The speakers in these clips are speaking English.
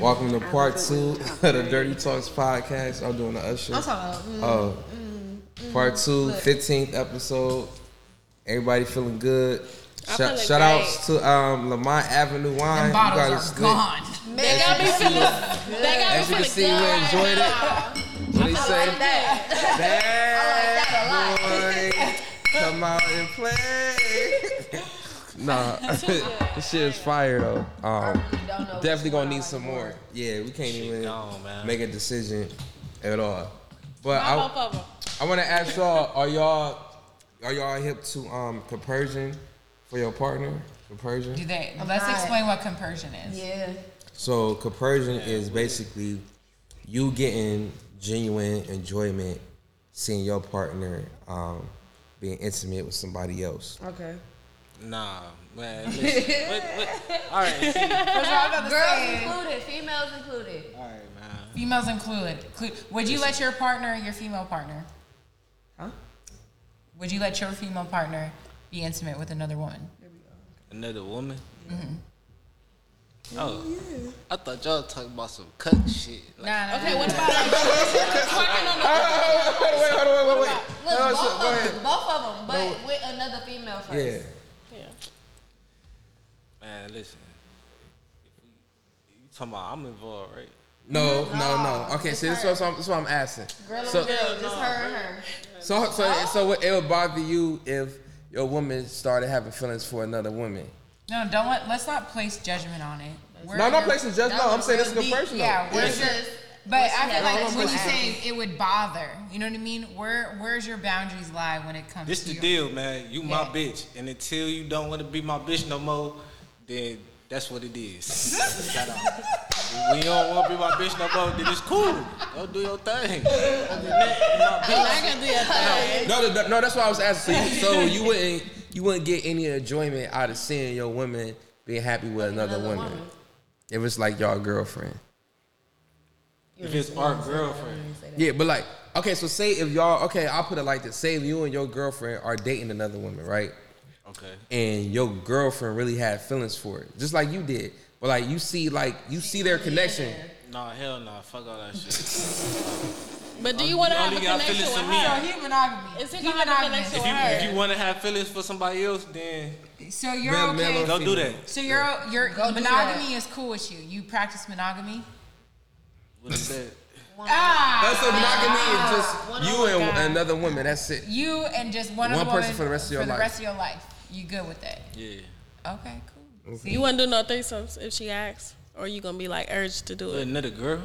Welcome to part two of the Dirty Talks podcast. I'm doing the usher. I'm talking about, mm, Oh, part two, 15th episode. Everybody feeling good. I'm Shout, feeling shout great. outs to um, Lamont Avenue Wine. Them You bottles guys are split. gone. They got me feeling. They got me As you can see, we enjoyed it. What they say? Bad boy, come out and play. Nah, this shit is fire though. Um, definitely gonna need some more. Yeah, we can't even gone, make a decision at all. But Not I, of them. I want to ask y'all: Are y'all are y'all hip to um compersion for your partner? Compersion. Do they? Let's explain what compersion is. Yeah. So compersion is basically you getting genuine enjoyment seeing your partner um, being intimate with somebody else. Okay. Nah, man. Listen, what, what, all right, see, Girls included, females included. all right, man. Females included. Clu- Would you let your partner, your female partner, Huh? would you let your female partner be intimate with another woman? Another woman. Mm-hmm. Oh, I thought y'all talking about some cut shit. Like, Nah, nah, Okay, nah. what about like twerking on the Wait, wait, wait, wait, wait, wait. Look, No, both so- of them, both of them, but with another female first. Yeah. Yeah. man, listen. You talking about I'm involved, right? No, no, no. Okay, so this is what I'm, this is what I'm asking. Girl So, on girl, just her and her. so, so, so it would bother you if your woman started having feelings for another woman. No, don't let. Let's not place judgment on it. We're- No, I'm not placing judgment. No, I'm saying this is the- compersion. Yeah, though. where's It's your? just But I feel like going when on. you say it would bother, you know what I mean? Where Where's your boundaries lie when it comes to This to the your- deal, man. You my bitch, and until you don't want to be my bitch no more, then that's what it is. Shout out. When you don't want to be my bitch no more, then it's cool. Go do your thing. Other than that, you my. I can do your thing. No, no, no, that's why I was asking. So you, wouldn't you wouldn't get any enjoyment out of seeing your woman being happy with another, another woman. woman. If it's like y'all girlfriend. If it's our girlfriend, Yeah, but like, okay, so say if y'all okay, I'll put it like this. Say if you and your girlfriend are dating another woman, right? Okay. And your girlfriend really had feelings for it. Just like you did. But like you see like you see their connection. Nah, hell nah. Fuck all that shit. But do you want to have a connection feelings with her? So he monogamy. Is he He gonna have a monogamous. connection If with you, her? if you want to have feelings for somebody else, then So you're Male- male okay. or go do that. So you're you're Go monogamy is cool with you. You practice monogamy. What is that? Ah, That's so monogamy is just you and God. another woman. That's it. you and just one, One other person woman for the rest of your for life. the rest of your life. You good with that? Yeah. Okay, cool. See, You wouldn't do no threesomes if she asks, or you gonna be like urged to do With it? another girl?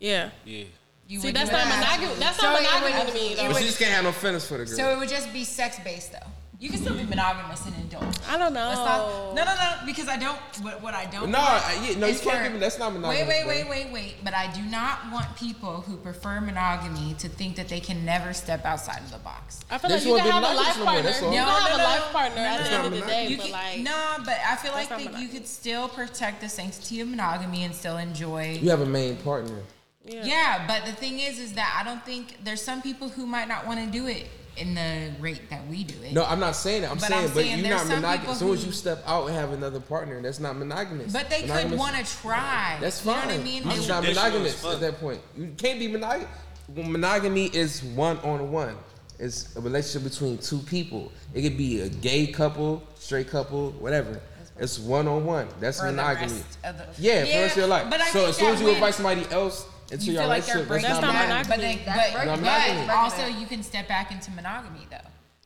Yeah. Yeah. you See, that's not that. monogamy. That's So not it would- monogamy to me. Though. But would- she just can't have no feelings for the girl. So it would just be sex based though. You can still be monogamous and indulge. I don't know. Let's not, no, no, no, because I don't. What, what I don't. no, I- yeah, no, you can't for- give me. That's not monogamous. Wait, wait, bro. wait, wait, wait. But I do not want people who prefer monogamy to think that they can never step outside of the box. I feel They like you can have a monogamous life no more, partner. that's You can No, have no, a life partner No, at the end of the day, You but can, like, no, but I feel like that you could still protect the sanctity of monogamy and still enjoy. You have a main partner. yeah. Yeah, but the thing is, is that I don't think there's some people who might not want to do it in the rate that we do it. No, I'm not saying that. I'm But saying, I'm but saying you're not monogamous. As soon as you step out and have another partner, that's not monogamous. But they could want to try. That's You fine. know what I mean? It's They- not monogamous at that point. You can't be monogamous. Monogamy is one on one. It's a relationship between two people. It could be a gay couple, straight couple, whatever. It's one on one. That's for the monogamy. rest of the- Yeah, for the rest of your life. But I so as soon as you when- invite somebody else into you your feel like they're relationship, breaking that's That's not not down. monogamy. monogamy. But, That's but, breaking down. but also you can step back into monogamy though.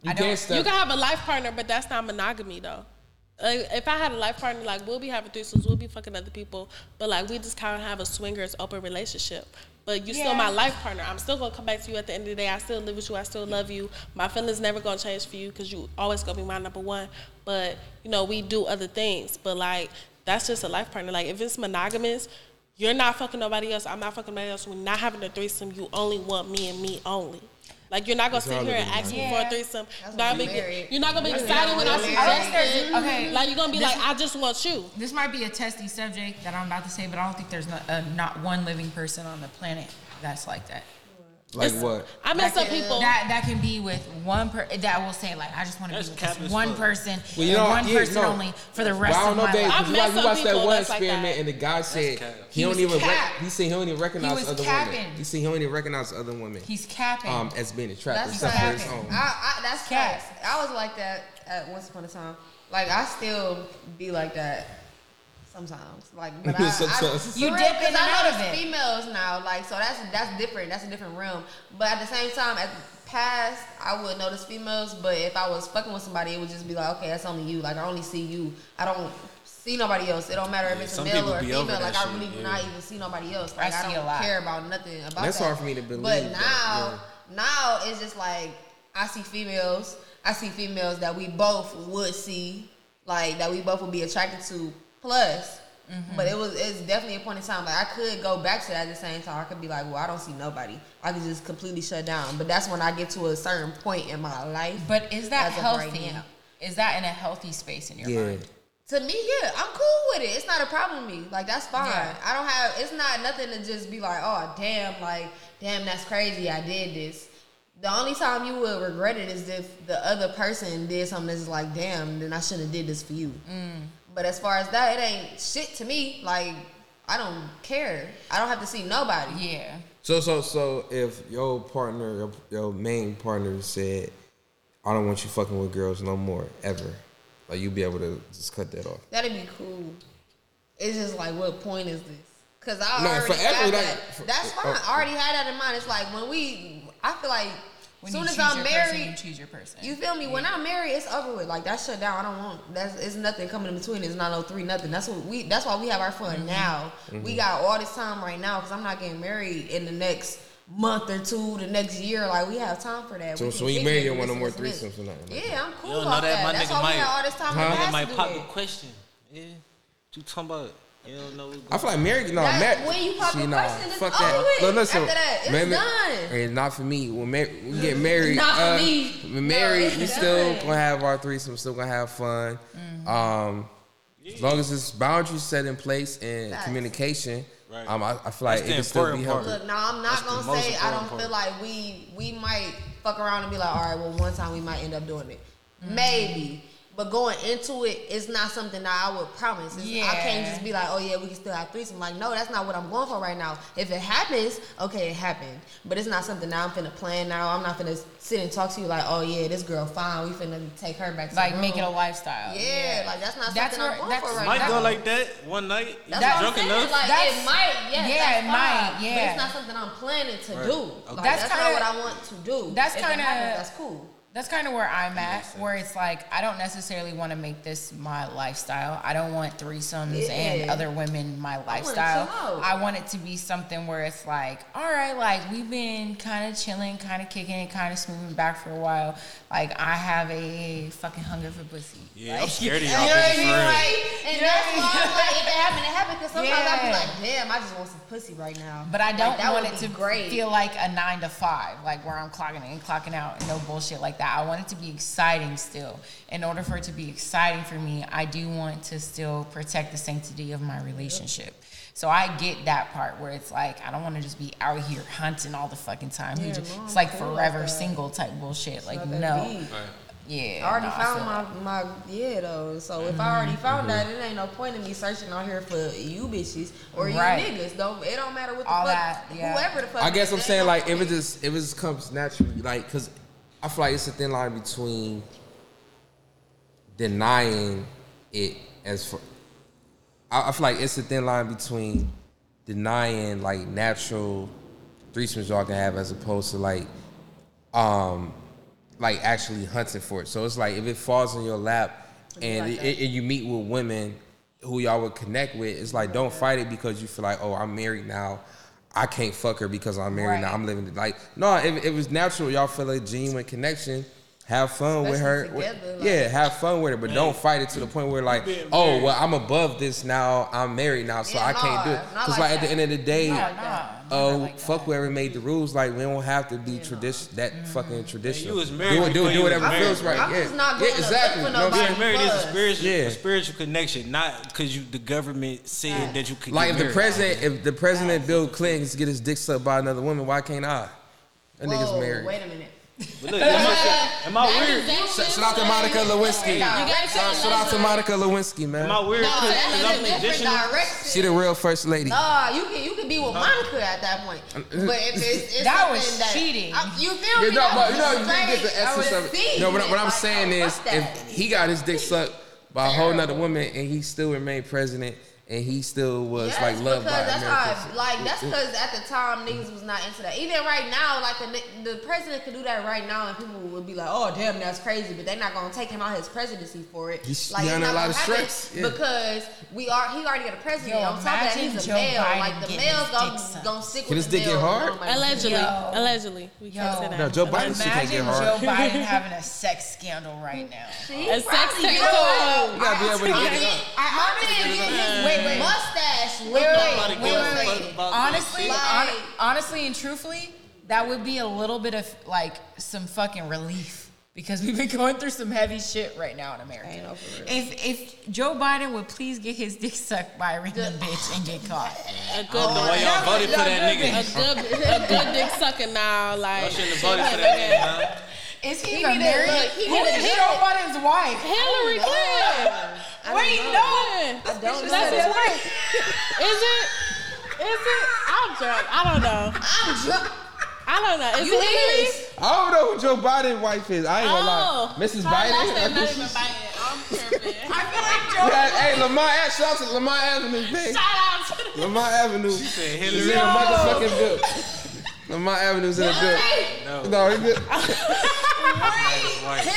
You I don't- can't step. You can have a life partner, but that's not monogamy though. Like, if I had a life partner, like we'll be having threesomes, we'll be fucking other people, but like we just kind of have a swingers open relationship. But you still Yeah. my life partner. I'm still gonna come back to you at the end of the day. I still live with you. I still love you. My feelings never gonna change for you because you always gonna be my number one. But you know we do other things. But like that's just a life partner. Like if it's monogamous, you're not fucking nobody else. I'm not fucking nobody else. We're not having a threesome. You only want me and me only. Like you're not gonna sit here and ask me for a threesome. That's Not what be- you're not gonna be excited when I I don't suggest okay. Like you're gonna be This- like, I just want you. This might be a testy subject that I'm about to say, but I don't think there's not, uh, not one living person on the planet that's like that. Like It's- what? I met That some people. that that can be with one per that will say like I just want to be with cap this as one fuck. person Well, you and know, one yeah, person no. only for the Well, rest I don't of my babe. life. I've Because met you some watched that one that's like experiment, that. and the guy said he, He don't even. Rec- he said he don't even recognize was other capping. women. He said he don't even recognize other women. He's capping. Um, as being attractive, That's except for his own. I, I, that's Cat. facts. I was like that at once upon a time. Like I still be like that sometimes. Like, but I, Sometimes. I, You for dip real, in 'cause and I out know of there's. Females now, like so that's that's different. That's a different realm. But at the same time, at past, I would notice females. But if I was fucking with somebody, it would just be like, okay, that's only you. Like I only see you. I don't see nobody else. It don't matter if Yeah, it's a male or a female. that Like I shit, really do yeah. not even see nobody else. Like I, see a don't lot. care about nothing about That's that. hard for me to believe, But but, now, now it's just like I see females. I see females that we both would see, like that we both would be attracted to. Plus, Mm-hmm. but it was it's definitely a point in time. Like I could go back to that at the same time. I could be like, well, I don't see nobody. I could just completely shut down. But that's when I get to a certain point in my life. but is that as of right healthy? Is that in a healthy space in your Yeah. mind? To me, yeah, I'm cool with it. It's not a problem to me. Like that's fine. Yeah. I don't have. It's not nothing to just be like, oh damn, like damn, that's crazy. I did this. The only time you would regret it is if the other person did something that's like, damn, then I shouldn't have did this for you. Mm. But as far as that, it ain't shit to me. Like I don't care. I don't have to see nobody. Yeah. So so so if your partner, your, your main partner said, "I don't want you fucking with girls no more ever," like you be able to just cut that off. That'd be cool. It's just like, what point is this? Cause I No, already forever, have like, that. for- That's fine. oh. I already had that in mind. It's like when we, I feel like When soon you as I'm married, person, you choose your person. you feel me? When I'm married, it's over with. Like that's shut down. I don't want. That's it's nothing coming in between. It's not no three nothing. That's what we. That's why we have our fun Mm-hmm. now. We got all this time right now because I'm not getting married in the next month or two, the next year. Like we have time for that. So- We so can when you kick marry, you want no more and this and threesomes or nothing like. Yeah, I'm cool You don't know off that that. my That's nigga why might- we had all this time. Huh? in the That might pop a question. Yeah. What you talking about? You don't know. I feel like married. No, That- married. when you pop see, a nah, question, it's fuck over that. with. No, listen, After that, it's man, done. And not for me. When mar- we get married, Not for uh, me. When No, married, it's we still gonna have our threesome. Still gonna have fun. Um, as long as there's boundaries set in place and Facts. communication, Right. um, I, I feel like That's it the can still be important Look, no, I'm not That's gonna say I don't important feel part. like we we might fuck around and be like, all right, well, one time we might end up doing it, maybe. But going into it, it's not something that I would promise. It's- I can't just be like, oh yeah, we can still have threesome. Like, no, that's not what I'm going for right now. If it happens, okay, it happened. But it's not something that I'm finna plan now. I'm not finna sit and talk to you like, oh yeah, this girl fine. We finna take her back to like the make it a lifestyle. Yeah, like that's not That's something where- I'm going that's- for right Might now. go like that one night. That's you what drunk I'm saying. enough. Like That's- it might, yeah, yeah, that's it might, yeah. But it's not something I'm planning to Right. do. Okay. Like, That's that's, kinda- not what I want to do. that's kinda- that's cool. That's kind of where I'm at, where it's like I don't necessarily want to make this my lifestyle. I don't want threesomes and other women my lifestyle. chill out. I want it to be something where it's like, all right, like we've been kind of chilling, kind of kicking it, kind of smoothing back for a while. Like I have a fucking hunger for pussy. Yeah, like, I'm scared of you y'all know what I bitches mean? for real. Like, And you know that's what why I'm like, if it happened, it happened. Because sometimes I'd be like, damn, I just want some pussy right now. But I don't that want it to great. feel like a nine to five, like where I'm clocking in and clocking out and no bullshit like that. I want it to be exciting still. In order for it to be exciting for me, I do want to still protect the sanctity of my relationship. So I get that part where it's like I don't want to just be out here hunting all the fucking time. Yeah, just- it's like forever like single type bullshit. Like no, yeah. I already no, found feel my, my yeah though. So if I mm-hmm. already found mm-hmm. that, it ain't no point in me searching out here for you bitches or you Right. niggas. Don't it don't matter what the All fuck that, yeah. whoever the fuck. I guess I'm saying like if it point. just if it just comes naturally, like because I feel like it's a thin line between denying it as for. I, I feel like it's a thin line between denying like natural threesomes y'all can have as opposed to like um like actually hunting for it. So it's like if it falls in your lap and, like it, and you meet with women who y'all would connect with, it's like don't fight it because you feel like oh I'm married now. I can't fuck her because I'm married now. I'm living the like no. If it was natural, y'all feel a genuine connection. Have fun with her. Together, like- yeah, have fun with her, but don't fight it to the point where like, oh well, I'm above this now. I'm married now, so Yeah, I can't do it. Because like like, at the end of the day, Nah, nah, oh like fuck whoever made the rules. Like we don't have to be tradition that Mm-hmm. fucking traditional. you was married Do it, do, it- do was whatever married, feels right. I'm yeah, just not yeah, going exactly. for You know what I'm nobody. saying? Married is a spiritual, Yeah. a spiritual connection, not because you the government said that you could. Like get if the president, if the president Bill Clinton gets get his dick sucked by another woman, why can't I? That nigga's married. Wait a minute. But look, am I, am I weird? Shout shout out to Monica Lewinsky. gotta Shout shout out to Monica Lewinsky, Am I man. weird? No, that's cause a I'm different direction. She the real first lady. Nah, you can you can be with Monica at that point. Um, but if uh, it's, it's That was that, cheating. I- you feel Yeah, me? no, but was you know, you get the essence of it. No, but what I'm Like, saying is, if he got his dick sucked by a whole nother woman and he still remained president and he still was Yes, like loved by because that's Americans. how, like, that's because at the time niggas was not into that. Even right now, like, the, the president could do that right now, and people would be like, "Oh, damn, that's crazy," but they're not gonna take him out his presidency for it. He's- like, he it's under not a lot gonna of happen stress, yeah. because we are he already got a president. Yo, On top of that, he's a Joe male. Biden like the getting males his gonna, dick gonna stick Can with his the dick get hard? like, Allegedly, Yo. allegedly, we can't Yo. say that. No, Joe Biden shit can't Imagine get hard. Joe Biden having a sex scandal right now. A sex probably tape good. going. You gotta be able to get it up. I My man honestly, get his wait, wait, mustache wait, look wait, like wait, wait, wait. Honestly, this shit. hon- Like- honestly and truthfully, that would be a little bit of like some fucking relief because we've been going through some heavy shit right now in America. Know. If if Joe Biden would please get his dick sucked by a random bitch and get caught. a good, oh, The way y'all voted for that a nigga. good, a good dick sucking now, like Y'all shouldn't have voted for that nigga, man. Is he, He even need to married? look- he Who need to is look- Joe Biden's wife? Hillary oh Clinton. Wait, know. no. That's don't That's his wife. Is it? Is it? I'm drunk. I don't know. I'm drunk. I don't know. Is You it Hillary? is. I don't know who Joe Biden's wife is. I ain't gonna lie. Mrs. Oh. Biden. last name not even Biden. I'm tripping. I feel like Joe. Yeah, hey, Lamar, Ave- shout out to Lamar Avenue, man. Shout out to the Lamar Avenue. She said He's Hillary. in a motherfucking bill. Lamar Avenue's in a bill. No. No, he good. Hillary. I don't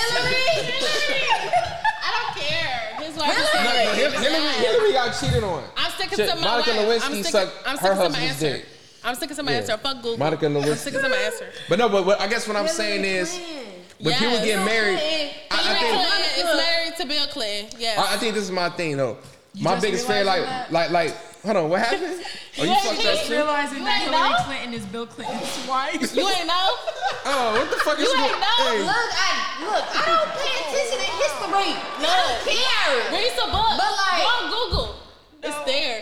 care. His wife is No, Hillary. Hillary, Hillary, Hillary got cheated on. I'm sticking Shit, to my Monica wife. Lewinsky I'm sticking, sucked I'm her sticking to my husband's answer. dick. I'm sticking to my Yeah. answer. Fuck Google. Monica I'm Lewinsky. sticking to my answer. But no, but what, I guess what I'm saying is, when Yes. people get married, Hillary I, I Hillary think Clinton is married to Bill Clinton. Yes. I, I think this is my thing though. my just biggest fear, like, realizing like, like, hold on, what happened? Oh, you Yeah, fucked up too. Realizing You that ain't Hillary know? Clinton is Bill Clinton's wife. you ain't know? Oh, what the fuck is You going? ain't know. Hey, Look, I look. I don't pay attention to history. I don't care. Read some books. But, like- Go on Google. It's there.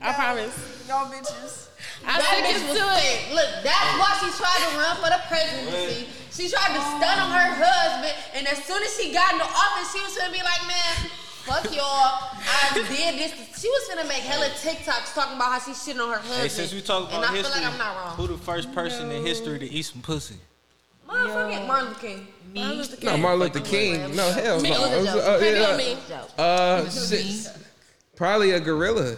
I promise. Y'all bitches. I That stick bitch was to fake. it. Look, that's why she tried to run for the presidency. She tried to stun on her husband, and as soon as she got in the office, she was gonna be like, "Man, fuck y'all. I did this." She was gonna make hella TikToks talking about how she shitting on her husband. Hey, since we talk and about I history, feel like I'm not wrong. who the first person in history to eat some pussy? Motherfucking Martin Luther King. Martin Luther no, Martin Luther King. No, hell Me. no. It was a Uh, joke. uh, Maybe me. Uh. Probably a gorilla.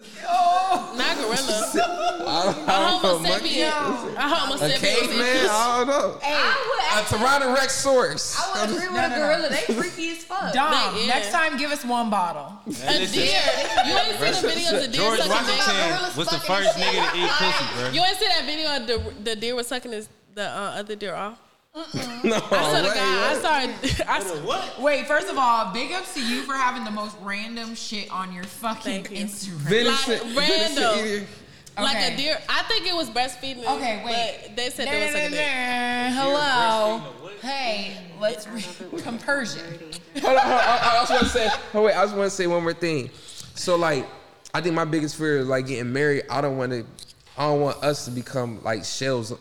Not gorilla. I don't, A I homo don't know, monkey. sapien. A homo A sapien. caveman? I don't know. I A would, Tyrannosaurus. I would agree with a gorilla. They freaky as fuck. Dom, They- yeah. next time give us one bottle. A deer. You ain't seen the video of the deer George sucking dick? Washington was the first nigga to eat pussy, bro. You ain't seen that video of the the deer was sucking his the uh, other deer off? No, I saw the way, guy. I what? saw. I saw What? Wait, first of all, big ups to you for having the most random shit on your fucking Thank you. Instagram. Venison- Like, venison random. eater. like a deer. I think it was breastfeeding. Okay, wait. But they said Nah, they was nah, sucking nah, nah. Hello. Hey, let's re- compersion. Hold on, hold on, I, I just want to say. Oh wait, I just want to say one more thing. So like, I think my biggest fear is like getting married. I don't want to. I don't want us to become like shells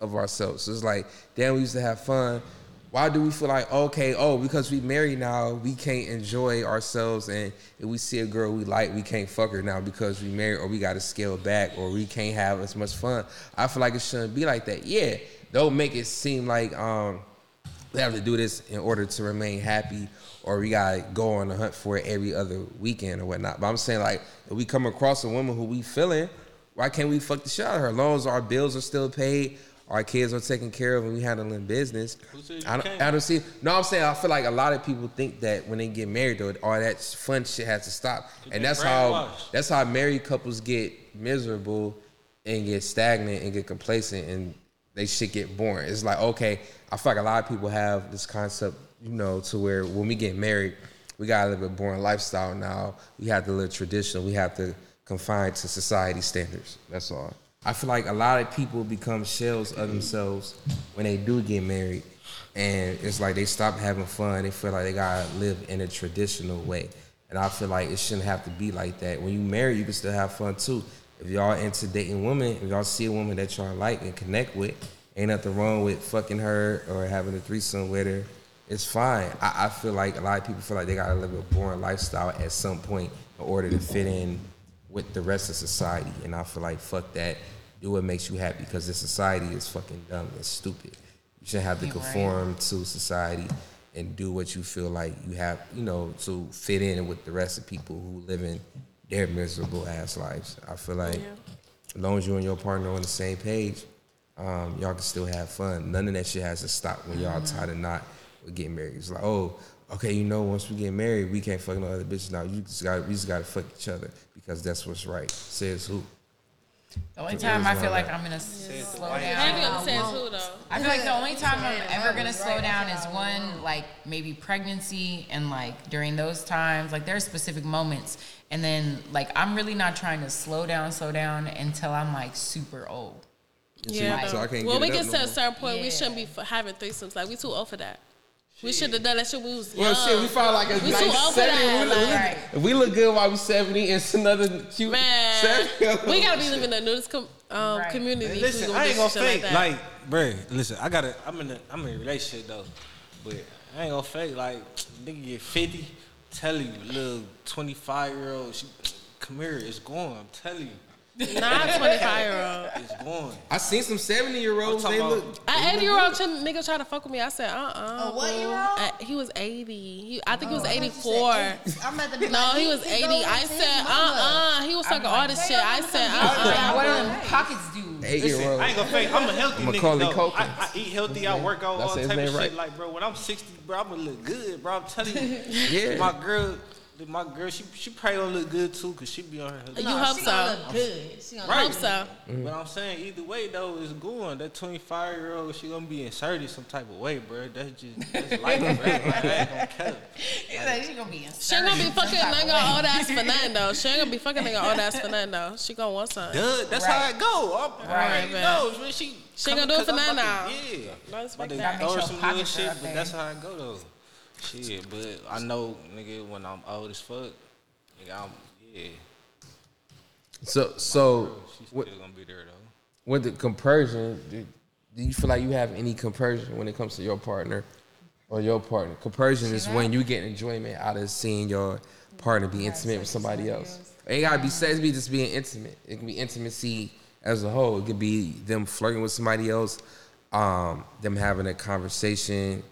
of ourselves. So it's like, damn, we used to have fun. Why do we feel like okay? Oh, because we married now, we can't enjoy ourselves, and if we see a girl we like, we can't fuck her now because we married, or we got to scale back, or we can't have as much fun. I feel like it shouldn't be like that. Yeah, don't make it seem like um we have to do this in order to remain happy or we gotta go on a hunt for it every other weekend or whatnot. But I'm saying like if we come across a woman who we feeling, why can't we fuck the shit out of her? As long as our bills are still paid, our kids are taken care of and we handling business. I don't. I don't see no, I'm saying I feel like a lot of people think that when they get married though, all that fun shit has to stop. And that's how that's how married couples get miserable and get stagnant and get complacent and they shit get boring. It's like, okay, I feel like a lot of people have this concept, you know, to where when we get married, we gotta live a boring lifestyle now. We have to live traditional. We have to confine to society standards. That's all. I feel like a lot of people become shells of themselves when they do get married. And it's like they stop having fun. They feel like they gotta live in a traditional way. And I feel like it shouldn't have to be like that. When you marry, you can still have fun too. If y'all into dating women, if y'all see a woman that y'all like and connect with, Ain't nothing wrong with fucking her or having a threesome with her. It's fine. I, I feel like a lot of people feel like they gotta live a boring lifestyle at some point in order to fit in with the rest of society. And I feel like fuck that. Do what makes you happy because this society is fucking dumb and stupid. You shouldn't have to You're right. conform to society and do what you feel like you have, you know, to fit in with the rest of people who live in their miserable ass lives. I feel like as long as you and your partner are on the same page, um, y'all can still have fun. None of that shit has to stop when y'all tie the knot with getting married. It's like, oh, okay, you know, once we get married, we can't fuck no other bitches now. You just got, we just got to fuck each other because that's what's right. Says who? The only time I feel like I'm gonna s- slow down. understand too though. I feel like the only time I'm ever gonna slow down is what one, like maybe pregnancy and like during those times, like there are specific moments. And then like I'm really not trying to slow down, slow down until I'm like super old. Yeah. So I can't well, get we get to no a certain point. We shouldn't be f- having threesomes. Like we too old for that. We should have done that shit we was young. Well, shit, we found like a We nice too old for seventy. that, We look, like- Right. if we look good while we seventy, it's another cute Man, seventy. we gotta be living in a nudist com- um, Right. community. Hey, listen, we I ain't gonna fake like like, that. bruh. Listen, I gotta. I'm in a. I'm in a relationship though, but I ain't gonna fake like nigga get fifty. Tell you, little twenty five year old, she come here, it's going. I'm telling you, Not twenty five year old. it's going. I seen some seventy year olds. They look. about- An eighty year old nigga tried to fuck with me. I said, uh uh A what-year-old? He was eighty. He, I think he was I thought you eighty said eight. I'm at the be No, like, he was go eighty. with I his said, uh mama. uh He was I'm talking all this shit. I said, uh uh what do them pockets do? Eight Listen, year old. I ain't gonna fake. I'm a healthy nigga. Macaulay though. Culkin. I, I eat healthy. I work out That's all his type of name, shit. right? Like, bro, when I'm 60, bro, I'm gonna look good, bro. I'm telling you. Yeah. My girl, my girl, she she probably gonna look good too, cause she be on her. You No, hope she so. gonna look good. She gonna Right. Hope so. Mm-hmm. But I'm saying either way though, it's going. That 25 year old, she gonna be inserted some type of way, bro. That's just that's life, bro. Like, I ain't gonna care. He's like, she gonna be in She ain't gonna be fucking nigga old ass for nothing though. She ain't gonna be fucking nigga old ass for nothing though. She gonna want something. Duh, that's Right. how it go. I'm, Right, right, man. know. Man, she She gonna do it for nothing now. Yeah. No, it's About to throw her some sure little shit, but that's how it go though. Shit, but I know, nigga, when I'm old as fuck, nigga, I'm yeah. So so She's with, still gonna be there though. with the compersion, do, do you feel like you have any compersion when it comes to your partner or your partner? Compersion is when you get enjoyment out of seeing your partner be intimate with somebody else. It ain't gotta be sex, it be just being intimate. It can be intimacy as a whole. It could be them flirting with somebody else, um, them having a conversation,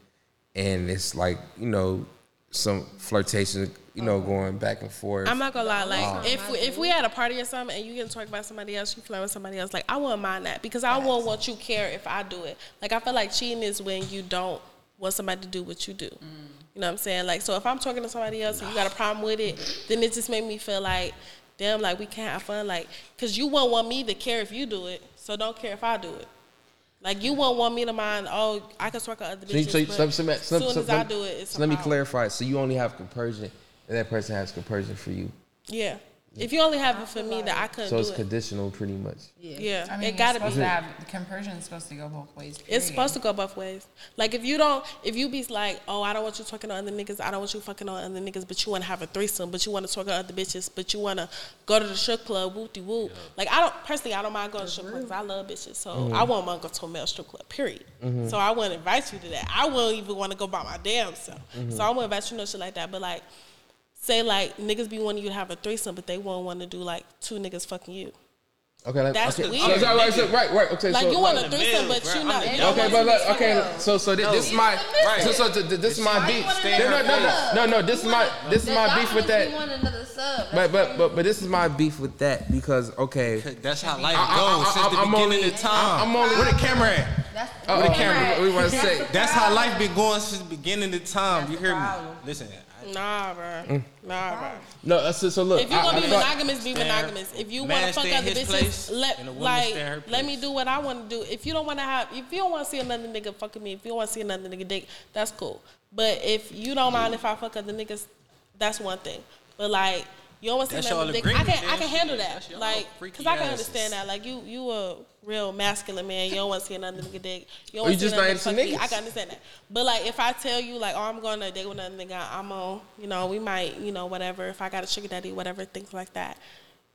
and it's like you know some flirtation, you know, going back and forth. I'm not gonna lie, like um, if we, if we had a party or something and you get to talk about somebody else, you flirt with somebody else, like I wouldn't mind that because I won't want you care if I do it. Like I feel like cheating is when you don't want somebody to do what you do. Mm. You know what I'm saying? Like so if I'm talking to somebody else and you got a problem with it, then it just made me feel like, damn, like we can't have fun, like because you won't want me to care if you do it, so don't care if I do it. Like you won't want me to mind. Oh, I can talk to other bitches, so, you- so, so, as so, soon so, as I do it, it's so let me clarify. So you only have compersion, and that person has compersion for you. Yeah. If you only have it for me, that I couldn't So do it's it. conditional, pretty much. Yeah, I mean, it gotta supposed be. to have compersion is supposed to go both ways. It's supposed to go both ways. Like if you don't, if you be like, oh, I don't want you talking to other niggas, I don't want you fucking on other niggas, but you want to have a threesome, but you want to talk to other bitches, but you want to go to the strip club, whoop de whoop. Like I don't personally, I don't mind going to strip clubs. I love bitches, so Mm-hmm. I won't mind go to a male strip club. Period. So I wouldn't invite you to that. I wouldn't even want to go by my damn self. Mm-hmm. So I wouldn't invite you no shit like that. But like, say like niggas be wanting you to have a threesome, but they won't want to do like two niggas fucking you. Okay, like, That's okay. weird. So, so, right, so, right, right. Okay, Like so you want a I'm the threesome, male, but you I'm not. the you Okay, but to like, okay, fucking- so so thi- this is my Right. so so th- th- this is my beef. No, no, no, no, no, no. This is my this is my beef with that. Sub. But but but but this is my beef with that because okay, That's how life I- I- goes I- since the I'm beginning only- of time. I'm only- Where the camera at? That's oh, With the camera. we want to say That's how life been going since the beginning of time. You hear me? Listen, Nah, bro. Nah, bro. no. uh, So, so look, If you gonna be monogamous, be monogamous. If you want to fuck other bitches, let and a woman like stay in her let me do what I want to do. If you don't want to have, if you don't want to see another nigga fucking me, if you don't want to see another nigga dick, that's cool. But if you don't mind if I fuck other niggas, that's one thing. But like. You don't want to see another y'all dick. I can I can handle that. Like, cause I can understand that. Like you you a real masculine man. You don't want to see another nigga dick. You Or don't oh, you want to see just another not nigga fuck into me. I niggas. can understand that. But like if I tell you like, oh, I'm going to date with another nigga, I'm on, you know, we might, you know, whatever. If I got a sugar daddy, whatever, things like that.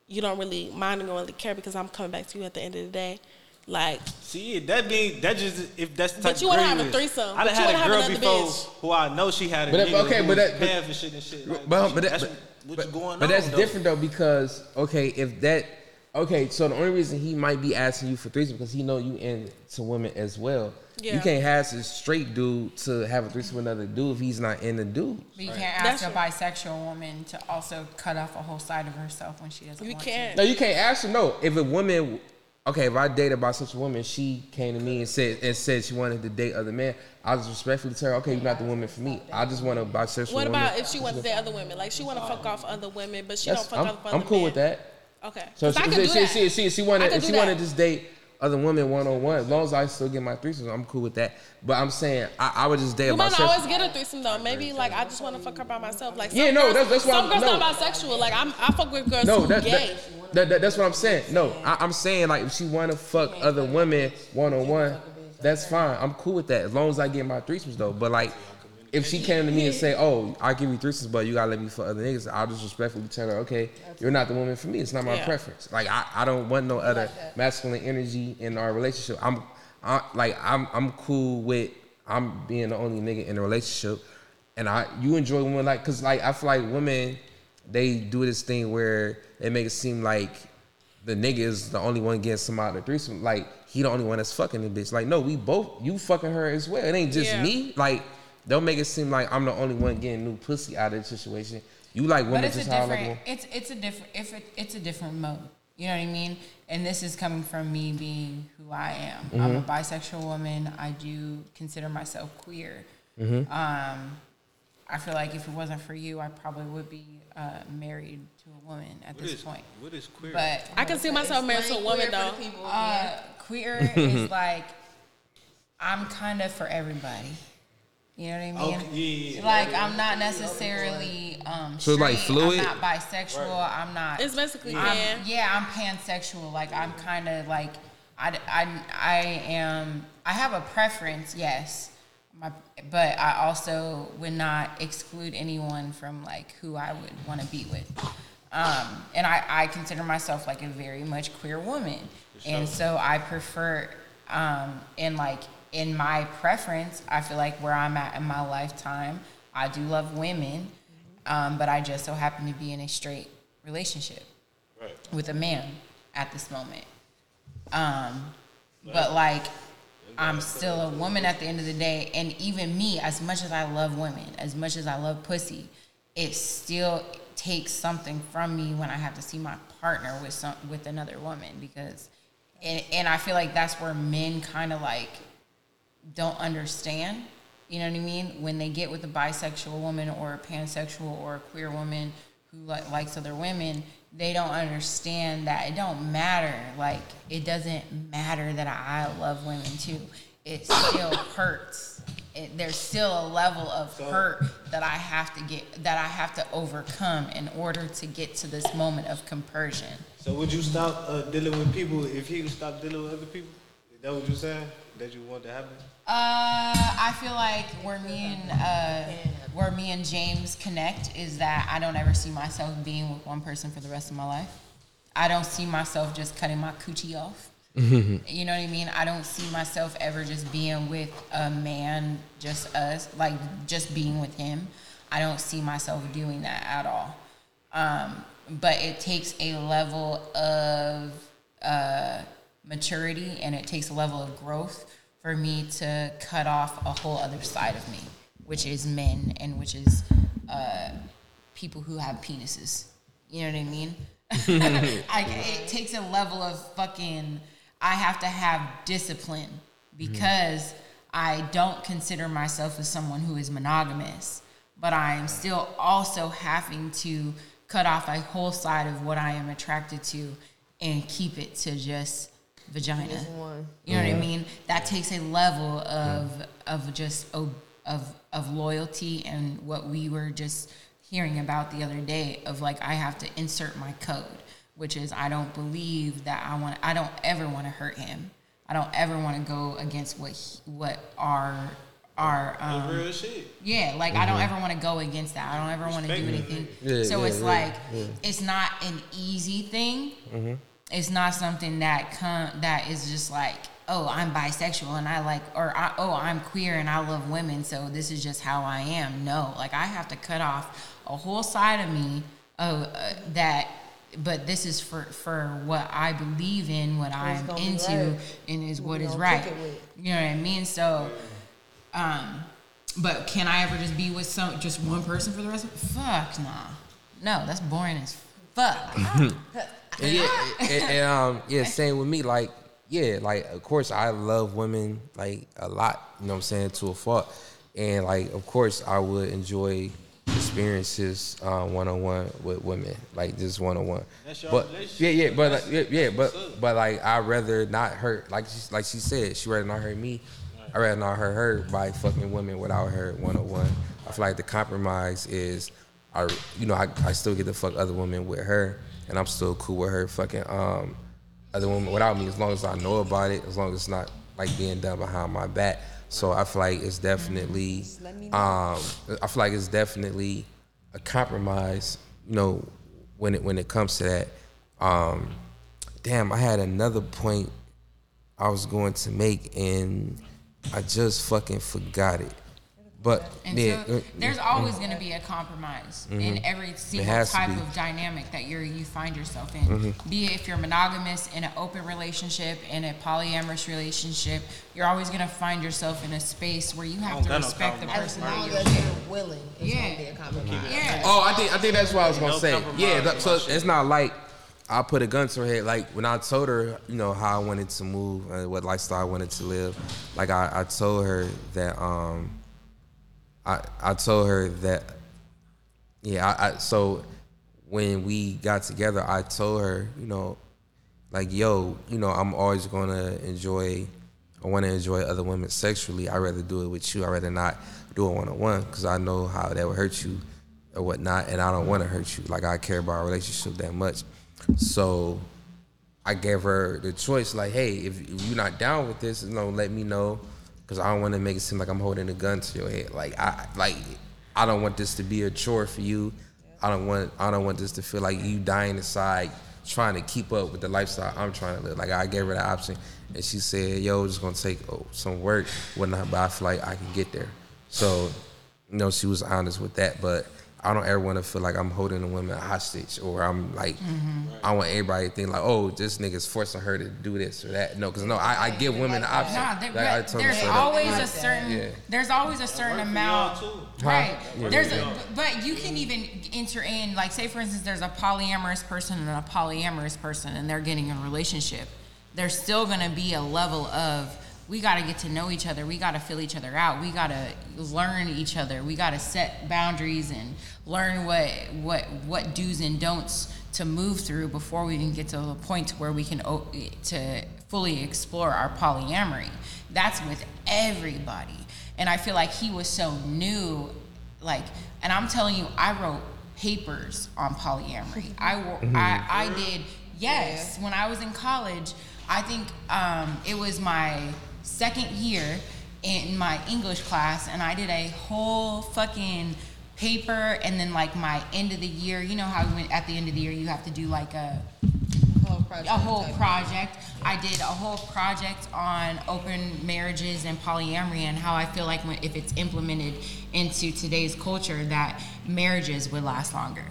You don't really mind and don't really care because I'm coming back to you at the end of the day. Like See, that being that just if that's the type But you of wanna have a is. threesome, I but done you had wanna a have girl another before bitch. who I know she had a But that- nigga okay, but that- but- paying for shit and shit. Like, But, but, that's that, what but, you going but on, that's though. different though because okay, if that okay, so the only reason he might be asking you for threesome because he know you into women as well. Yeah. You can't ask a straight dude to have a threesome with another dude if he's not in the dude. But you can't That's ask a true. bisexual woman to also cut off a whole side of herself when she doesn't you can't. No, you can't ask her. No, if a woman, okay, if I date a bisexual woman, she came to me and said and said she wanted to date other men. I just respectfully tell her, okay, you're not the woman for me. I just want a bisexual. Woman. What woman. about if she wants to date other women? Like she want to fuck off other women, but she That's, don't fuck I'm, off other women. I'm cool men. with that. Okay. So she, I can she, do she, that. she, she, she wanted if she that. wanted to just date other women one on one, as long as I still get my threesomes, I'm cool with that. But I'm saying I, I would just date myself. You a might not bisexual. always get a threesome though. Maybe like I just want to fuck her by myself. Like Yeah, no, girls, that's- that's what some I'm- girls no. not bisexual. Like I'm, I fuck with girls No, who that, gay. that, that, that- that's what I'm saying. No, I, I'm saying like if she want to fuck other women one on one, that's fine. I'm cool with that as long as I get my threesomes though. But like. If she came to me and say, "Oh, I give you threesomes, but you gotta let me fuck other niggas," I'll just respectfully tell her, "Okay, you're not the woman for me. It's not my Yeah. preference. Like I, I don't want no other masculine energy in our relationship. I'm, I, like I'm, I'm cool with I'm being the only nigga in the relationship, and I you enjoy women like because like I feel like women they do this thing where they make it seem like the nigga is the only one getting some out of the threesome. Like he the only one that's fucking the bitch. Like no, we both you fucking her as well. It ain't just Yeah. me. Like don't make it seem like I'm the only one getting new pussy out of the situation. You like But women it's a just how I like different. It's it's a different. If it, it's a different mode. You know what I mean? And this is coming from me being who I am. I'm a Mm-hmm. bisexual woman. I do consider myself queer. Mm-hmm. Um, I feel like if it wasn't for you, I probably would be uh, married to a woman at What this is, point. what is queer? But I can see myself married to a woman though. people, uh, yeah. queer is like I'm kind of for everybody. You know what I mean? Okay, yeah, yeah, Like I'm not necessarily um So, like, fluid? I'm not bisexual. I'm not. It's basically I'm- pan. yeah, I'm pansexual. Like I'm kind of like I, I, I am. I have a preference, yes, my, but I also would not exclude anyone from like who I would want to be with. Um, and I, I consider myself like a very much queer woman, and so I prefer, um, and like in my preference, I feel like where I'm at in my lifetime, I do love women, um, but I just so happen to be in a straight relationship Right. with a man at this moment. Um, but like, I'm still a woman at the end of the day, and even me, as much as I love women, as much as I love pussy, it still takes something from me when I have to see my partner with some with another woman because, and, and I feel like that's where men kind of like don't understand. You know what I mean? When they get with a bisexual woman or a pansexual or a queer woman who like likes other women, they don't understand that it don't matter. Like it doesn't matter that I love women too. It still hurts. It, there's still a level of hurt that I have to get that I have to overcome in order to get to this moment of compersion. So would you stop uh, dealing with people if he would stop dealing with other people? Is that what you're saying? That you want to happen? Uh, I feel like where me and uh, where me and James connect is that I don't ever see myself being with one person for the rest of my life. I don't see myself just cutting my coochie off. you know what I mean? I don't see myself ever just being with a man, just us, like just being with him. I don't see myself doing that at all. Um, but it takes a level of uh, maturity and it takes a level of growth for me to cut off a whole other side of me, which is men and which is uh, people who have penises. You know what I mean? I, it takes a level of fucking. I have to have discipline because I don't consider myself as someone who is monogamous, but I am still also having to cut off a whole side of what I am attracted to and keep it to just vagina. one. You know what I mean? That takes a level of of just of of of loyalty and what we were just hearing about the other day of like I have to insert my code, which is I don't believe that I want I don't ever want to hurt him. I don't ever want to go against what he, what our our um, That's real shit. yeah, like I don't ever want to go against that. I don't ever want to do anything. Yeah, so yeah, it's yeah, like yeah. it's not an easy thing. It's not something that com- that is just like oh i'm bisexual and i like or I, oh i'm queer and i love women so this is just how i am. No like i have to cut off a whole side of me of uh, that but this is for for what i believe in what i'm into right. and is what we is gonna right. kick it with. you know what i mean? So um but can i ever just be with some just one person for the rest of fuck nah. No that's boring as fuck And yeah, and, and, um, yeah, same with me. Like, yeah, like of course I love women like a lot. You know what I'm saying to a fault, and like of course I would enjoy experiences one on one with women, like just one on one. That's your But yeah, yeah, but like, yeah, yeah, but but like I rather not hurt. Like she, like she said, she rather not hurt me. I rather not hurt her by fucking women without her one on one. I feel like the compromise is, I you know I, I still get to fuck other women with her, and I'm still cool with her fucking um other women without me as long as I know about it, as long as it's not like being done behind my back. So I feel like it's definitely um I feel like it's definitely a compromise, you know, when it when it comes to that. Um damn, I had another point I was going to make and I just fucking forgot it. But And yeah, so uh, there's always going to be a compromise in every single type of dynamic that you're you find yourself in. Be it if you're monogamous in an open relationship, in a polyamorous relationship, you're always going to find yourself in a space where you have don't to got no respect the compromise. As person long that as you're you're with. willing, it's Yeah. gonna be a compromise. Yeah. Oh, I think I think that's what I was gonna No say. Yeah, that, so shit. it's not like I put a gun to her head. Like when I told her, you know, how I wanted to move and what lifestyle I wanted to live. Like I, I told her that um, I I told her that yeah. I, I so when we got together, I told her, you know, like yo, you know, I'm always gonna enjoy. I want to enjoy other women sexually. I'd rather do it with you. I'd rather not do it one on one because I know how that would hurt you or whatnot, and I don't want to hurt you. Like I care about our relationship that much, so I gave her the choice. Like, hey, if you're not down with this, you know, let me know because I don't want to make it seem like I'm holding a gun to your head. Like I like I don't want this to be a chore for you. I don't want I don't want this to feel like you dying inside trying to keep up with the lifestyle I'm trying to live. Like I gave her the option, and she said, "Yo, it's gonna take oh, some work, whatnot, but I feel like I can get there." So, you know, she was honest with that, but. I don't ever want to feel like I'm holding a woman hostage or I'm like, mm-hmm. I want everybody to think like, oh, this nigga's forcing her to do this or that. No, because no, I, I give women the option. Nah, there, Like, I told there's straight up. always a certain Yeah. there's always a certain amount y'all, right Yeah. there's a but you can even enter in like say for instance there's a polyamorous person and a polyamorous person and they're getting in a relationship there's still going to be a level of we got to get to know each other. We got to fill each other out. We got to learn each other. We got to set boundaries and learn what what what do's and don'ts to move through before we can get to the point where we can o- to fully explore our polyamory. That's with everybody. And i feel like he was so new like and i'm telling you i wrote papers on polyamory. I wo- I, I did yes when i was in college i think um, it was my second year in my english class and i did a whole fucking paper and then like my end of the year you know how when, at the end of the year you have to do like a Whole project a whole project. I did a whole project on open marriages and polyamory and how I feel like when, if it's implemented into today's culture, that marriages would last longer.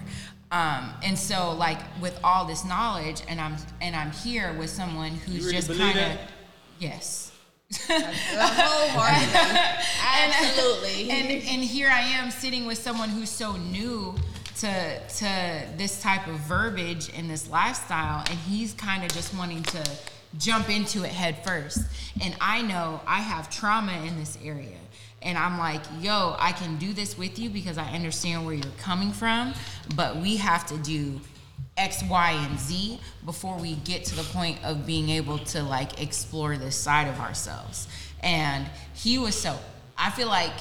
Um, and so, like with all this knowledge, and I'm and I'm here with someone who's really just kind of yes. Wholeheartedly. Absolutely. And and here I am sitting with someone who's so new to to this type of verbiage and this lifestyle, and he's kind of just wanting to jump into it head first. And I know I have trauma in this area. And I'm like, yo, I can do this with you because I understand where you're coming from, but we have to do X, Y, and Z before we get to the point of being able to like explore this side of ourselves. And he was so, I feel like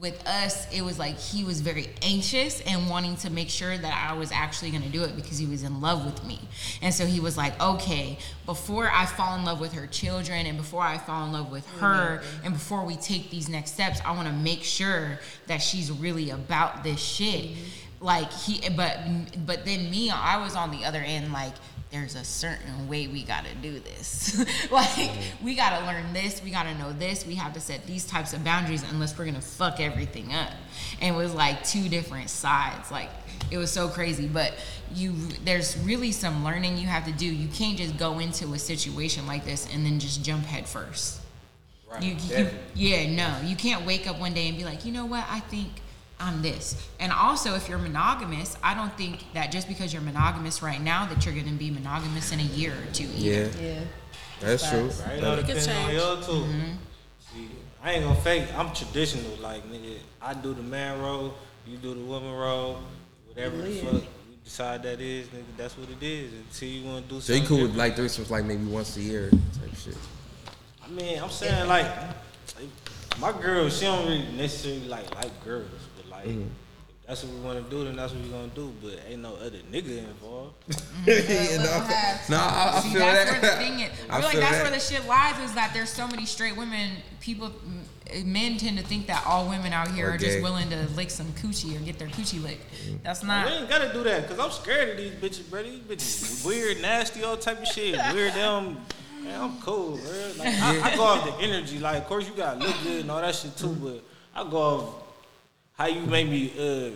with us, it was like he was very anxious and wanting to make sure that I was actually gonna do it because he was in love with me. And so he was like, okay, before I fall in love with her children and before I fall in love with her mm-hmm. and before we take these next steps, I wanna make sure that she's really about this shit mm-hmm. Like he but but then me i was on the other end like there's a certain way we gotta do this. like we gotta learn this, we gotta know this, we have to set these types of boundaries unless we're gonna fuck everything up. And it was like two different sides. Like it was so crazy. But you there's really some learning you have to do. You can't just go into a situation like this and then just jump head first. Right. You, you, yeah, no, you can't wake up one day and be like, you know what, I think I'm this. And also, if you're monogamous, I don't think that just because you're monogamous right now that you're going to be monogamous in a year or two. Yeah, Either. Yeah. that's true. Right, it It could depends on change. y'all too. Mm-hmm. See, I ain't gonna fake. I'm traditional. Like nigga, I do the man role, you do the woman role. Whatever the fuck we decide that is, nigga, that's what it is. Until you wanna do So you cool with different. like threesomes like maybe once a year type shit. I mean, I'm saying like, my girl, she don't really necessarily like like girls, but like. That's what we want to do, then that's what we gonna do. But ain't no other nigga involved. yeah, We'll no, I, I See, feel that's that. where the thing is. I I feel like that's that. where the shit lies is that there's so many straight women. People, men tend to think that all women out here Or are just willing to lick some coochie or get their coochie licked. Mm. That's not. We ain't gotta do that, cause I'm scared of these bitches, bro. These bitches weird, nasty, all type of shit. Weird them. Man, I'm cool, bro. Like, I, I go off the energy. Like, of course, you gotta look good and all that shit too, but I go off how you make me, uh,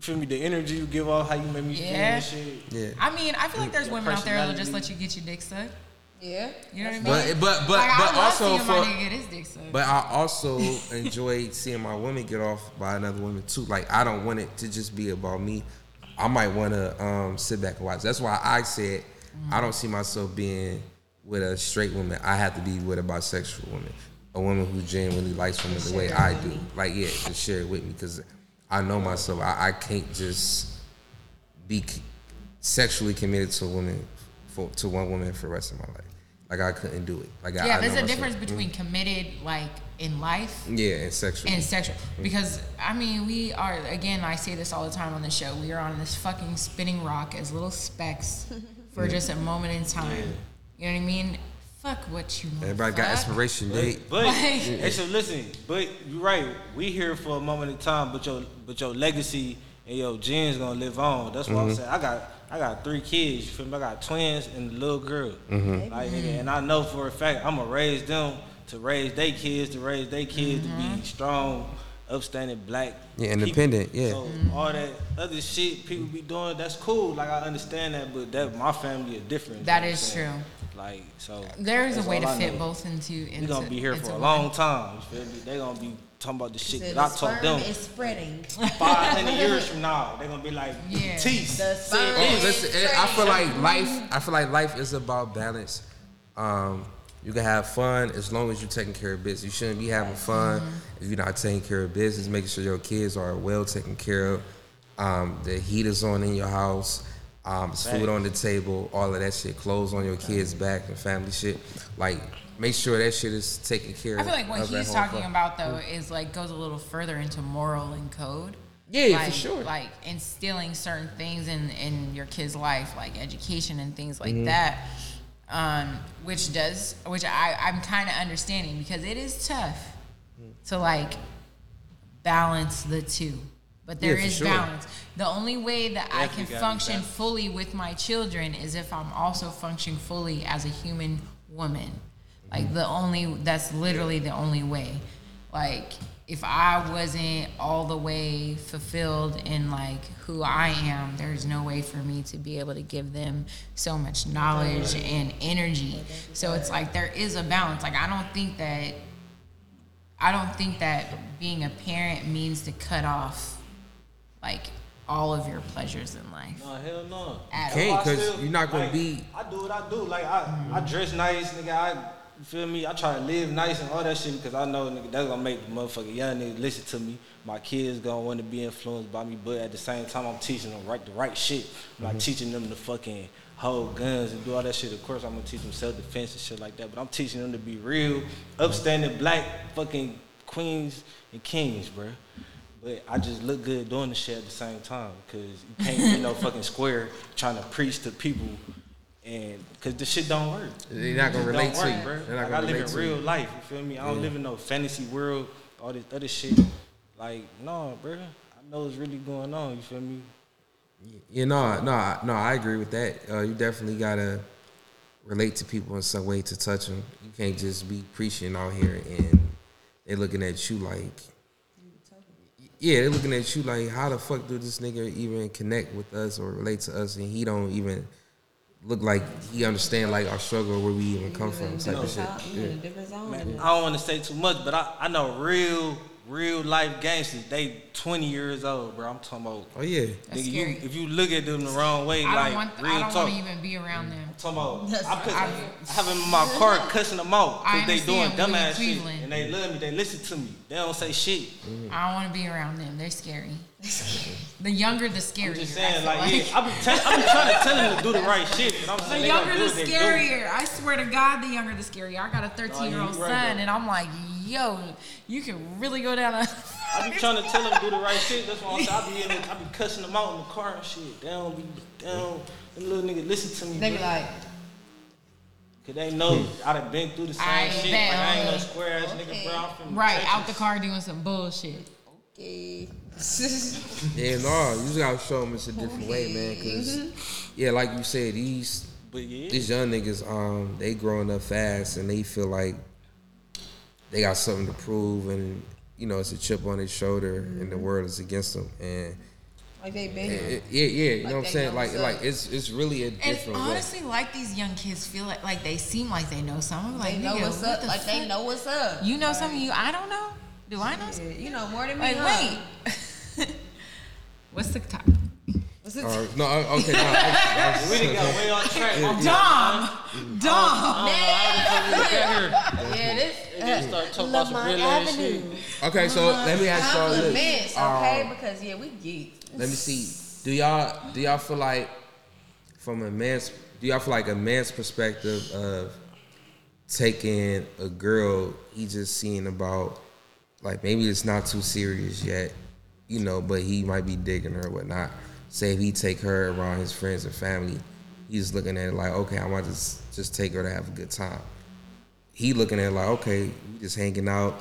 feel me, the energy you give off, how you make me feel Yeah. and shit. Yeah. I mean, I feel like there's women out there that'll just let you get your dick sucked. Yeah. You know what I mean? But but but like, but I love also seeing my for get his dick but I also enjoy seeing my woman get off by another woman too. Like I don't want it to just be about me. I might want to um, sit back and watch. That's why I said I don't see myself being with a straight woman. I have to be with a bisexual woman, a woman who genuinely likes women the way I do. Like yeah, to share it with me because I know myself. I, I can't just be sexually committed to a woman for to one woman for the rest of my life. Like I couldn't do it. Like I, yeah, I there's know a myself. difference between mm-hmm. committed, like in life, Yeah, and sexual. and sexual. Mm-hmm. Because I mean, we are again. I say this all the time on the show. We are on this fucking spinning rock as little specks for just a moment in time. You know what I mean? Fuck what you. Want. Everybody got fuck. expiration date. But Like- hey, so listen, but you're right. We here for a moment in time, but your but your legacy and your genes gonna live on. That's what I'm mm-hmm. saying. I got I got three kids. You feel me? I got twins and a little girl. Mm-hmm. Like, nigga, and I know for a fact I'm gonna raise them to raise their kids to raise their kids to be mm-hmm. strong, upstanding black. Yeah, people. independent, yeah. So all that other shit people be doing, that's cool. Like I understand that, but that my family is different. That you know is what I'm saying? true. Like so. There is a way to I fit know. both into. into We gonna be here for a one. long time. You feel me? They gonna be talking about the shit Said that I the taught sperm them. is spreading. Five hundred years from now, they're gonna be like, Yeah. Tease. The said sperm this. is Listen, I feel like life. I feel like life is about balance. Um, you can have fun as long as you're taking care of business. You shouldn't be having fun if you're not taking care of business. Making sure your kids are well taken care of. Um, the heat is on in your house. Um, it's food on the table. All of that shit. Clothes on your kids' back and family shit. Like make sure that shit is taken care of. I feel like what he's talking for- about though is like goes a little further into moral and code. Yeah, like, for sure. Like instilling certain things in in your kid's life, like education and things Mm-hmm. like that. Um, which does, which I I'm kind of understanding because it is tough to like balance the two. But there Yeah, is sure. balance. The only way that I can Definitely gotta be function fully with my children is if I'm also functioning fully as a human woman. Like mm-hmm. the only that's literally the only way. Like if I wasn't all the way fulfilled in like who I am, there's no way for me to be able to give them so much knowledge and energy. So it's like there is a balance. Like I don't think that I don't think that being a parent means to cut off like all of your pleasures in life. No, hell no. At Can't, I 'cause still- you're not gonna like, be- I do what I do. Like I, I dress nice, nigga. I you feel me. I try to live nice and all that shit because I know nigga that's gonna make the motherfucking young niggas listen to me. My kids gonna want to be influenced by me, but at the same time, I'm teaching them right the right shit. I'm mm-hmm. not teaching them to fucking hold guns and do all that shit. Of course, I'm gonna teach them self defense and shit like that. But I'm teaching them to be real, upstanding black fucking queens and kings, bruh. But I just look good doing the shit at the same time because you can't be no fucking square trying to preach to people and because the shit don't work. They're not gonna relate to work, you. not Like, I live in to you. real life. You feel me? I don't Yeah. live in no fantasy world. All this other shit. Like no, bro. I know what's really going on. You feel me? You know, no, I- no, I agree with that. Uh, you definitely gotta relate to people in some way to touch them. You can't just be preaching out here and they looking at you like, yeah, they're looking at you like, how the fuck do this nigga even connect with us or relate to us, and he don't even look like he understand like our struggle where we even come from type of shit. You in a Yeah. different zone. Man, I don't want to say too much, but I, I know real, real life gangsters. They 20 years old, bro. I'm talking about. Oh yeah, That's nigga, you, scary. if you look at them the wrong way, I like don't want. real I don't talk. want to even be around mm. them. talking about, That's I, put, I- I have them in my car cussing them out because they doing understand, we in dumbass shit. And they love me. They listen to me. They don't say shit. Mm. I don't want to be around them. They're scary. the younger, the scarier. I'm just saying, feel like, yeah, I be, tell, I be trying to tell them to do the right shit, but I'm The saying they younger, the what they do. scarier. I swear to God, the younger, the scarier. I got a 13 year old you right, son, and I'm like, yo, you can really go down a. I be trying to tell them to do the right shit. That's why I'm saying I be in the, I be cussing them out in the car and shit. Down, be, they don't, them little niggas listen to me. They be bro. like, Cause they know I done been through the same I shit. bet. Like, I ain't no square ass Okay. nigga, bro. I'm from right Texas. out the car doing some bullshit. okay. yeah, no, you just gotta show them it's a different way, man. Cause yeah, like you said, these But yeah, these young niggas, um, they growing up fast and they feel like they got something to prove, and you know it's a chip on their shoulder, and the mm-hmm. world is against them. And like they been it- yeah, yeah, you Like know what I'm saying? Like, what's like it's it's really a And different way. honestly, like these young kids feel like like they seem like they know something. Like They know nigga, what's what up. the Like they know what's up. You know something you I don't know. Do I know? Yeah, you know more than me. Like huh? wait. What's the topic? What's it? Uh, no, okay, no, I, I, we done got way off track. I'm Dom, Dom. yeah, this. They just start talking about some real ass shit. Avenue. okay. So let me ask y'all Compliments, this. okay? Um, because yeah, we geek. let me see. Do y'all do y'all feel like from a man's do y'all feel like a man's perspective of taking a girl he just seeing about like maybe it's not too serious yet, you know, but he might be digging her or whatnot. Say if he take her around his friends and family, he's looking at it like, okay, I want to just just take her to have a good time. He looking at it like, okay, we just hanging out,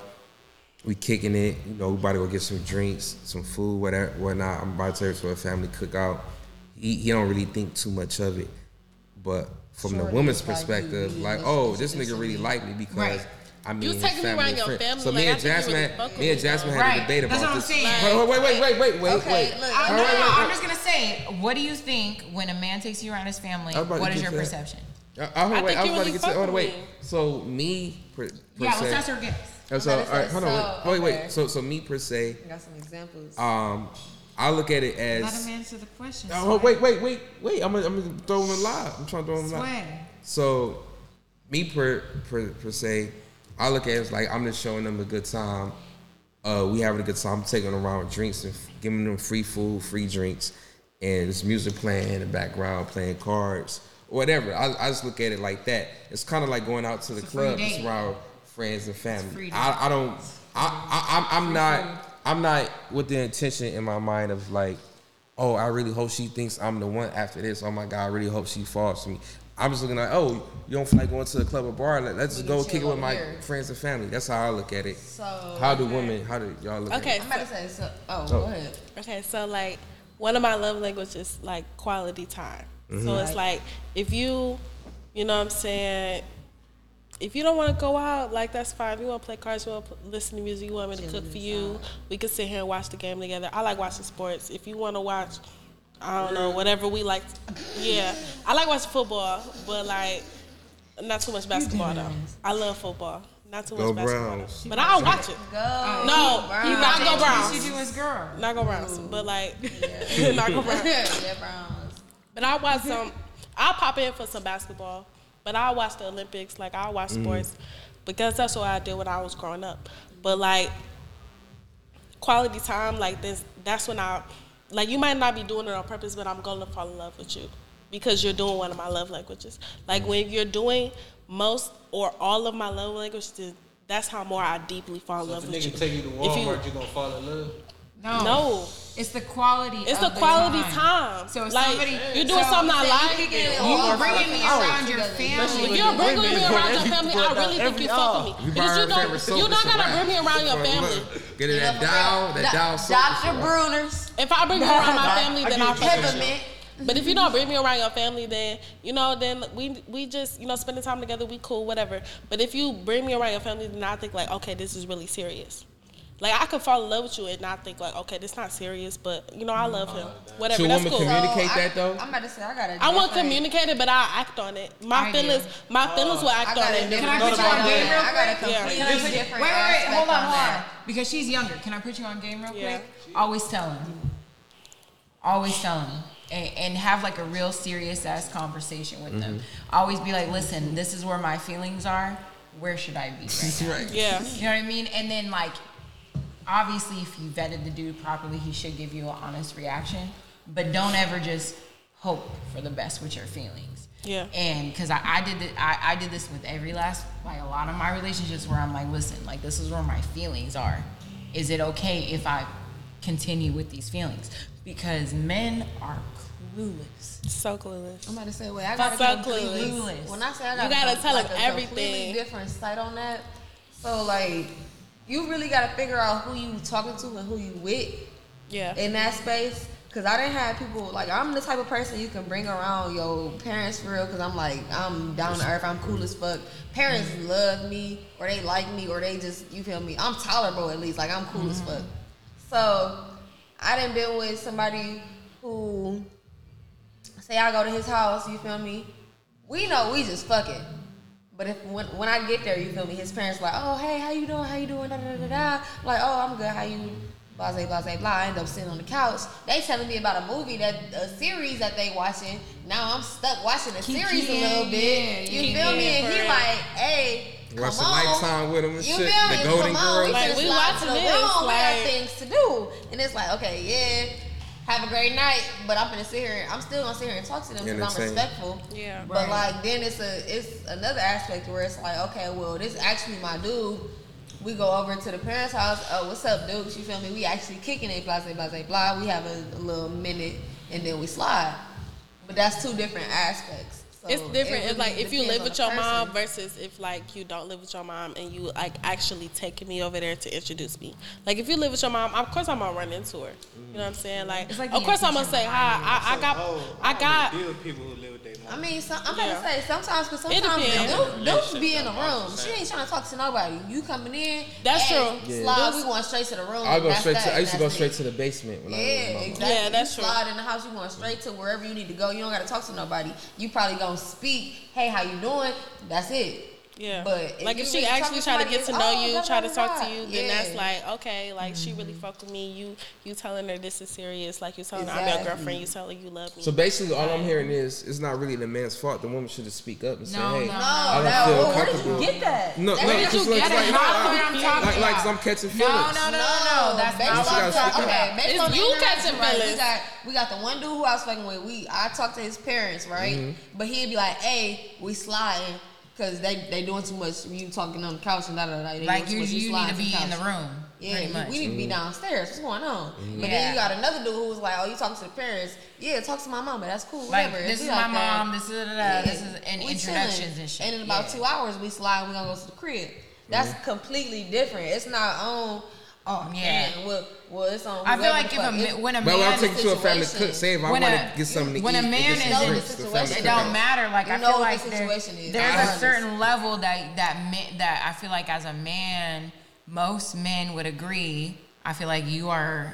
we kicking it, you know, we about to go get some drinks, some food, whatever, whatnot. I'm about to take her to a family cookout. He he don't really think too much of it, but from the woman's is like, perspective, you- like, oh, this nigga really shit. like me because Right. I mean, You his taking me family around and your friends. family, So me and I think you Jasmine, really had, fuck with me and Jasmine though. had a Right. debate That's about what I'm this. saying. Wait, wait, wait, wait, wait, wait, Okay, wait. look, I, All no, right, no, wait, I'm just gonna say, what do you think when a man takes you around his family? I was about to What is your that. perception? I, I, I wait, think I was you about to really get to. fuck Hold with wait. me. So me per, per Yeah, se. let's ask her guess. Uh, So, Okay, all right, hold on, so, wait. Oh, wait, okay. wait. So, so me per se, I got some examples. um, I look at it as. Let as. him answer the question. Oh, wait, wait, wait, wait. I'm gonna, I'm gonna throw him in live. I'm trying to throw him in live. Swag. So, me per, per per se, I look at it as like I'm just showing them a good time. Uh, we having a good time. I'm taking them around with drinks and f- giving them free food, free drinks, and there's music playing in the background, playing cards, whatever. I, I just look at it like that. It's kind of like going out to the It's club, just around friends and family. date. I, I don't. I, I I'm, I'm not. I'm not with the intention in my mind of like, oh, I really hope she thinks I'm the one after this. Oh my God, I really hope she falls for me. I'm just looking like, oh, you don't feel like going to the club or bar? Let, us just go kick it with my here. friends and family. That's how I look at it. So How do women? How do y'all look? Okay, At it? I'm about to say so. Oh, Oh. go ahead. Okay, so like one of my love languages is like quality time. Mm-hmm. So it's like if you, you know what I'm saying, if you don't want to go out, like that's fine. If you want to play cards, you want to listen to music, you want me to cook for you, we could sit here and watch the game together. I like watching sports. If you want to watch, I don't know, whatever we like. Yeah, I like watching football, but like not too much basketball though. I love football. Not too Go much basketball, Browns. though. but I'll watch it. Go. No, Browns. you not go Browns. She do his girl. Not go Browns, but like not go Browns. yeah, Browns. But I watch some. I'll pop in for some basketball, but I'll watch the Olympics. Like I'll watch mm. sports because that's what I did when I was growing up. But like quality time, like this, that's when I like you might not be doing it on purpose, but I'm gonna fall in love with you because you're doing one of my love languages. Like mm. when you're doing most or all of my love languages, that's how more I deeply fall in So love if a with you. nigga take you to If Walmart, you, gonna fall in love. No. No. It's the quality. It's of the quality time. time. So if like somebody you're doing so something I like. can You all bringing me around your family. If you're bringing me around your family, I really think you fuck with me. You Because you don't, you soap, not it's a gotta bring me around your family. Get it You know, that for dial, real. that Do- dial Dr. Bronner's, If I bring you around my family, then I'll what you're fuck with you. Peppermint. But if you don't bring me around your family, then you know, then we we just you know spending time together, we cool, whatever. But if you bring me around your family, then I think like, okay, this is really serious. Like I could fall in love with you and not think like, okay, this not serious, but you know, I mm-hmm. love him. Whatever, Should that's women cool. communicate So, I- that, though? I'm about to say I got a I won't different- communicate it, but I act on it. My I do. feelings, my oh. feelings will act on it. Can I put you on game real I got a quick? Yeah. completely Can I put- wait, wait, wait, hold on, on hold on. Because she's younger. Can I put you on game real quick? Always tell him. Always tell him. And, and have like a real serious ass conversation with them. Mm-hmm. Always be like, listen, this is where my feelings are. Where should I be right now? right. Yeah. You know what I mean? And then like, obviously, if you vetted the dude properly, he should give you an honest reaction. But don't ever just hope for the best with your feelings. Yeah. And because I, I did it, I, I did this with every last like a lot of my relationships where I'm like, listen, like this is where my feelings are. Is it okay if I continue with these feelings? Because men are clueless. So clueless. I'm about to say, wait, I got So a completely. clueless. When I say I got, You got gotta a, tell like him a everything. completely different sight on that. So like, you really gotta figure out who you talking to and who you with Yeah. in that space. Cause I didn't have people like I'm the type of person you can bring around your parents for real. Cause I'm like I'm down to earth. I'm cool as fuck. Parents mm-hmm. love me or they like me or they just you feel me. I'm tolerable at least. Like I'm cool as mm-hmm. fuck. So I didn't been with somebody who say I go to his house. You feel me? We know we just fucking. But if when, when I get there, you feel me? His parents like, oh hey, how you doing? How you doing? Da da da da. Like oh I'm good. How you? Blah blase blah. blah. I end up sitting on the couch. They telling me about a movie that a series that they watching. Now I'm stuck watching the Keep series a keying, little bit. yeah, you yeah, feel me? And for he real. like, hey, come Watch some on. Lifetime with 'em and you shit. Feel The me? Golden come on, we Girls. Like, finna we slide to watching the this, room. we got like- things to do, and it's like, okay, yeah. Have a great night, but I'm gonna sit here. I'm still gonna sit here and talk to them because I'm respectful. Yeah. But Right. like then it's a it's another aspect where it's like, okay, well, this actually my dude. We go over to the parents' house. Oh, what's up, dude? You feel me? We actually kicking it, blah, blah, blah, blah. We have a, a little minute, and then we slide. But that's two different aspects. So it's different. it it's like if you live with the your mom versus if like you don't live with your mom and you like actually taking me over there to introduce me. Like if you live with your mom, of course I'm gonna run into her. You know what I'm saying? Mm-hmm. Like, like of course I'm gonna say hi. I, I got, Oh, I got. deal with people who live with their mom. I mean, some, I'm Yeah. gonna say sometimes, because sometimes depends. dudes dudes be in the room. She ain't trying to talk to nobody. You coming in? That's hey, true. Yeah. Slide. Dudes- We going straight to the room. I go That's straight to. I used to go straight to the basement when I was Yeah, with exactly. Yeah, that's you true. slide in the house, you going straight to wherever you need to go. You don't got to talk to nobody. You probably speak. Hey, how you doing? That's it. Yeah. But if like if she really actually try to get to know oh, you, blah, try to talk blah. to you, then Yeah. that's like okay, like she really fuck with me. You you telling her this is serious. Like you telling her I'm your girlfriend. You telling her you love me. So basically, all I'm hearing is it's not really the man's fault. The woman should just speak up and say, "Hey, no, No, I don't that, feel well, where did comfortable." you get that? No, That- no, Where did just you like, like, no, what like, like, 'cause about. I'm catching No, feelings. no, no, no. That's based not You off gotta the, speak up. okay, based It's you catching right, We feelings. got we got the one dude who I was fucking with. We I talked to his parents, right? Mm-hmm. But he'd be like, "Hey, we sliding." Cause they they doing too much. You talking on the couch and da da da. They Like doing you, too much, you need to be the in the room. Yeah, much. we need to be downstairs. What's going on? But then you got another dude who was like, "Oh, you talking to the parents? Yeah, talk to my mom, but That's cool. Like Whatever. this is like my that. mom. This is da, da, da, Yeah. this is and We introductions chilling. and shit. And in about Yeah. two hours, we slide. We gonna go to the crib. That's Mm-hmm. completely different. It's not on. Oh Yeah. yeah. Well, well, it's on. I feel like if a fuck. ma- when a But when I'm man taking to a family situation. cook, say if I When want a- to get something to when eat, a man is- in You the the situation. it don't matter. Like You I know feel what like the there- situation is. there's Honest. a certain level that that man, that I feel like as a man, most men would agree. I feel like you are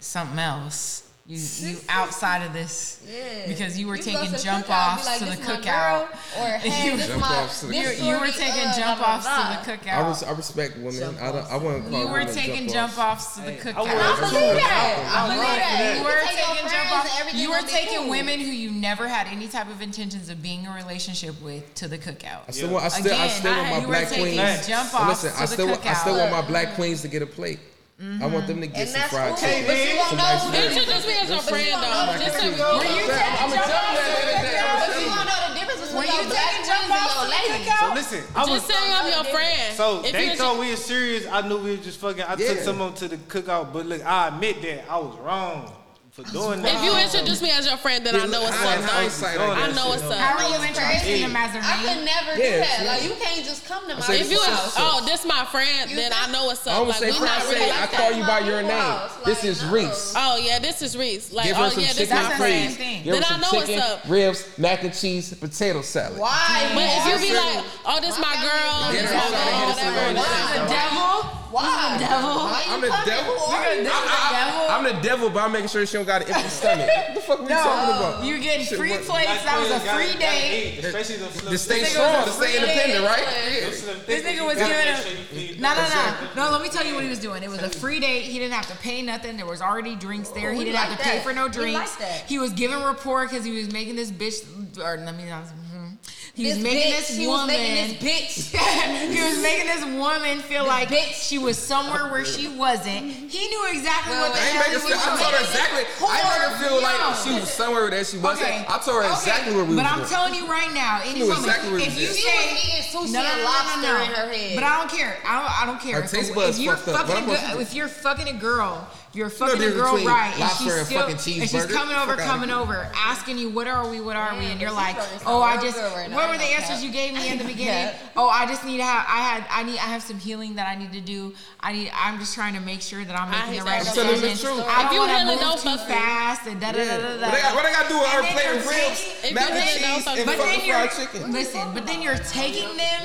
something else. You you outside of this Yeah. because you were You taking jump offs like, to the cookout. girl," Or hey, You- Jump my. offs to the this You, cookout. you were taking uh, jump blah, blah, offs to the I, cookout. I respect women. Jump I, don't, I wouldn't call you You were taking jump jump offs. offs to the Hey, I cookout. I believe that. I I'm believe right that. You You were can take your taking jump friends off. and everything You were taking women who you never had any type of intentions of being in a relationship with to the cookout. I still want. I still. I Again, still want I- my you were black taking queens. jump offs listen, to I the still. I still want my black queens to get a plate. I want them to get And some that's fried cool. chicken. But you won't know nice who food. Introduce me as your friend though. Just so Were you taking I'm gonna tell you that. the I'm gonna cookout? But you wanna know the difference Were between you your black taking and your to the So listen, I was. just saying I'm your friend. So If they you thought we were serious. I knew we were just fucking. I took Yeah. some of them to the cookout, but look, I admit that I was wrong. For doing that. If you introduce me as your friend, then I know what's How- up. hindsight. I I know yeah. up. How are you It's introducing crazy. them as a I could man? never Yeah, do that. yeah. Like you can't just come to my say If you, Friends. oh, this my friend, You then I think- know what's I up. almost Like say we not friend. really Say I call you by your name. This is Reese. Oh yeah, this is Reese. Like oh yeah, this chicken my That's the friend. same thing. Give her Then I some know what's chicken, up. ribs, mac and cheese, potato salad. Why? But if you be like, oh, this my girl, this I'm my girl, hit whatever. around this the is The devil? Why? The devil? Why you I'm the devil. Who are you? This is I- the devil? I'm the devil, but I'm making sure she don't got an empty stomach. What the fuck are we talking about? You're getting Shit, free what- plates. That was a Gotta- free gotta day. Especially the slim To stay strong, was to stay independent, right? Yeah. This nigga was giving make a sure no, no, no, no. Let me tell you what he was doing. It was a free date. He didn't have to pay nothing. There was already drinks there. He didn't have to pay for no drinks. He was giving rapport because he was making this bitch, or let me not. He was This making bitch, this he was woman. making this bitch. he was making this woman feel like she was somewhere where she wasn't. He knew exactly Well, what the hell he was I told her exactly. I making her feel like she was somewhere that she wasn't. Okay. I told her Okay. exactly where we were. But I'm telling you right now, any woman, exactly if you say sushi no, no, no, no, lobster no, no. in her head. But I don't care. I don't, I don't care. Her taste buds if you're fucking a supposed to girl, do? if you're fucking a girl, you're fucking the a girl between right, and she's and still, fucking and she's coming over, coming over, asking you, what are we, what are we, and you're like, oh, I just, right what I were the answers that. you gave me in the beginning? Yeah. Oh, I just need to have, I had, I need, I have some healing that I need to do. I need, I'm just trying to make sure that I'm making hate the right that. I'm telling the truth. I If don't want to move too fast and da da da da da. What I got, what I got to do with her And then plate of ribs, taking- mac and cheese, and. But then you're fried chicken? listen. But then you're taking them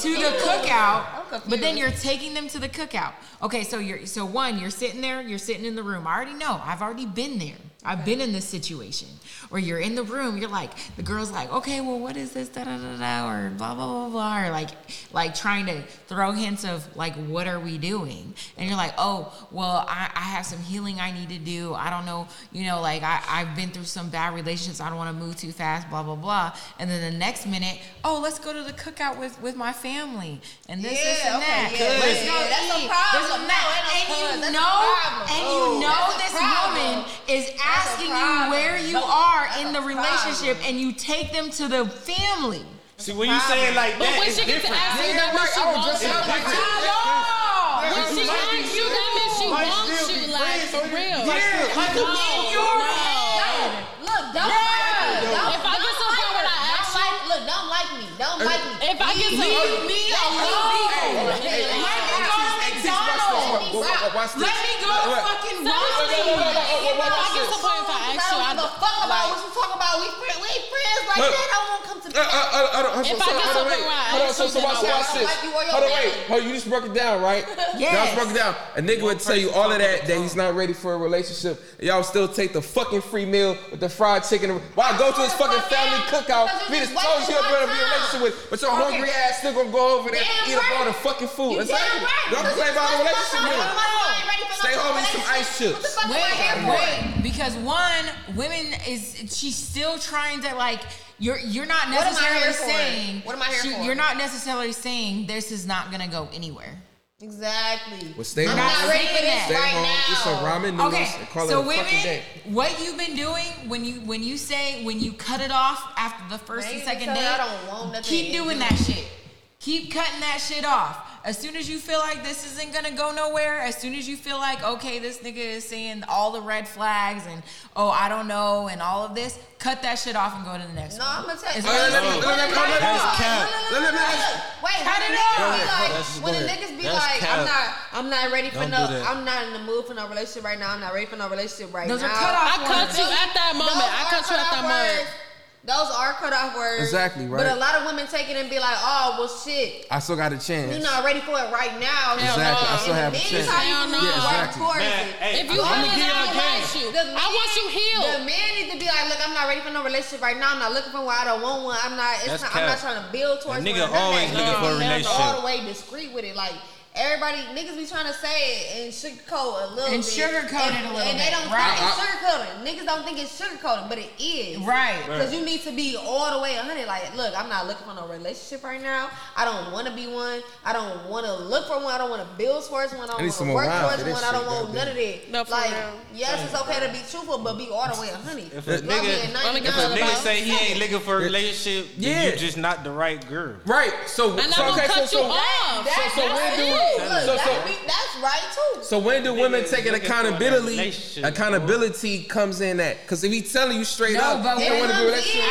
to the cookout. But then you're taking them to the cookout. Okay, so you're so one, you're sitting there, you're sitting in the room. I already know. I've already been there. I've been in this situation where you're in the room. You're like, the girl's like, okay, well, what is this? Da da da da, or blah blah blah blah, or like, like trying to throw hints of like, what are we doing? And you're like, oh, well, I, I have some healing I need to do. I don't know, you know, like I, I've been through some bad relationships. I don't want to move too fast. Blah blah blah. And then the next minute, oh, let's go to the cookout with with my family and this, this, Yeah, and okay, that. yeah, Let's yeah, go yeah, that's a problem. This and No, that. no and you know, and you know this woman is asking you where you No, are in the relationship, and you take them to the family. See, when you say it like But that, when it's she gets to different. ask you, that means she wants you. about When she asks you, that means she wants you. Like, for you- real. might still- might No, In your no. head. Look, don't Yeah. like me. Don't, If I get don't to the point where I ask don't like, look, don't like me. Don't like me. If I get to Leave me alone. Let me go to McDonald's. A fuck about what you talk about. We friends. We ain't friends like Look. that. I won't want to come to uh, uh, uh, uh, so- If I so- get hold to on, the wait. point where Hold on, so, so then watch, I'll watch like this. you or your Hold on, wait. family. Hold you just broke it down, right? Yes. Y'all broke it down. A nigga would tell you all of that, that he's not ready for a relationship. Y'all still take the fucking free meal with the fried chicken. Why go to his fucking family cookout? Because We you just just told you you're gonna be in a relationship with, but your hungry ass still gonna go over there and eat up all the fucking food. You Exactly. damn right. Don't complain about a relationship with. Stay home and some ice chips. What the fuck am I here Wait, wait, because one, women is she's still trying to like you're you're not What am I necessarily here saying What am I here she- for? You're not necessarily saying this is not gonna go anywhere. Exactly. Well, stay I'm home. not ready for this Stay right home, now. eat some ramen noodles, Okay, call so it a women, day. what you've been doing when you when you say when you cut it off after the first Man, and second tell date, I don't want nothing keep doing that shit. Keep cutting that shit off. As soon as you feel like this isn't gonna go nowhere, as soon as you feel like okay, this nigga is saying all the red flags and oh I don't know and all of this, cut that shit off and go to the next No, one. No, I'm gonna tell you. Let me- easy. let me- let let me- That's cap. Let me- let me- Wait, Cut it off. be like, That's- when the niggas be like. I'm not, I'm not ready for no. I'm not in the mood for no relationship right now. I'm not ready for no relationship right Those now. are cut off I cut you at that moment. I cut you at that moment. Words. Those are cut off words. Exactly, right. But a lot of women take it and be like, oh, well, shit. I still got a chance. You're not ready for it right now. Exactly. I still have a In chance. meantime, you Hell can no. work Yeah, exactly. Man, hey, If you I'm healing, gonna I y'all don't want you. The I want you The healed. man needs to be like, look, I'm not ready for no relationship right now. I'm not looking for one. I don't want one. I'm not. It's That's not, I'm not trying to build towards A nigga one. None of always looking for a relationship. All the way discreet with it, like. Everybody, niggas be trying to say it and sugarcoat a little bit. And bit. sugarcoat it a little and they bit, don't right. think it's sugarcoating. Niggas don't think it's sugarcoating, but it is. Right. Because you need to be all the way 100. Like, look, I'm not looking for no relationship right now. I don't want to be one. I don't want to look for one. I don't want to build towards one. I I don't need want some to more work towards for this one. I don't want none of that. No, for like, real. yes, it's okay to be truthful, but be all the way 100. If a Love me nigga- at Only 99, get If a About nigga say he ain't looking for a relationship, then Yeah. you're just not the right girl. Right. So, And so I'm okay, gonna cut so, you so, off. so, so when That's do it. Look, So- that's, so- be- that's right too. So when do women take an looking accountability? relationship, Accountability comes in that because if he telling you straight No, up, but you don't want to be in, relationship.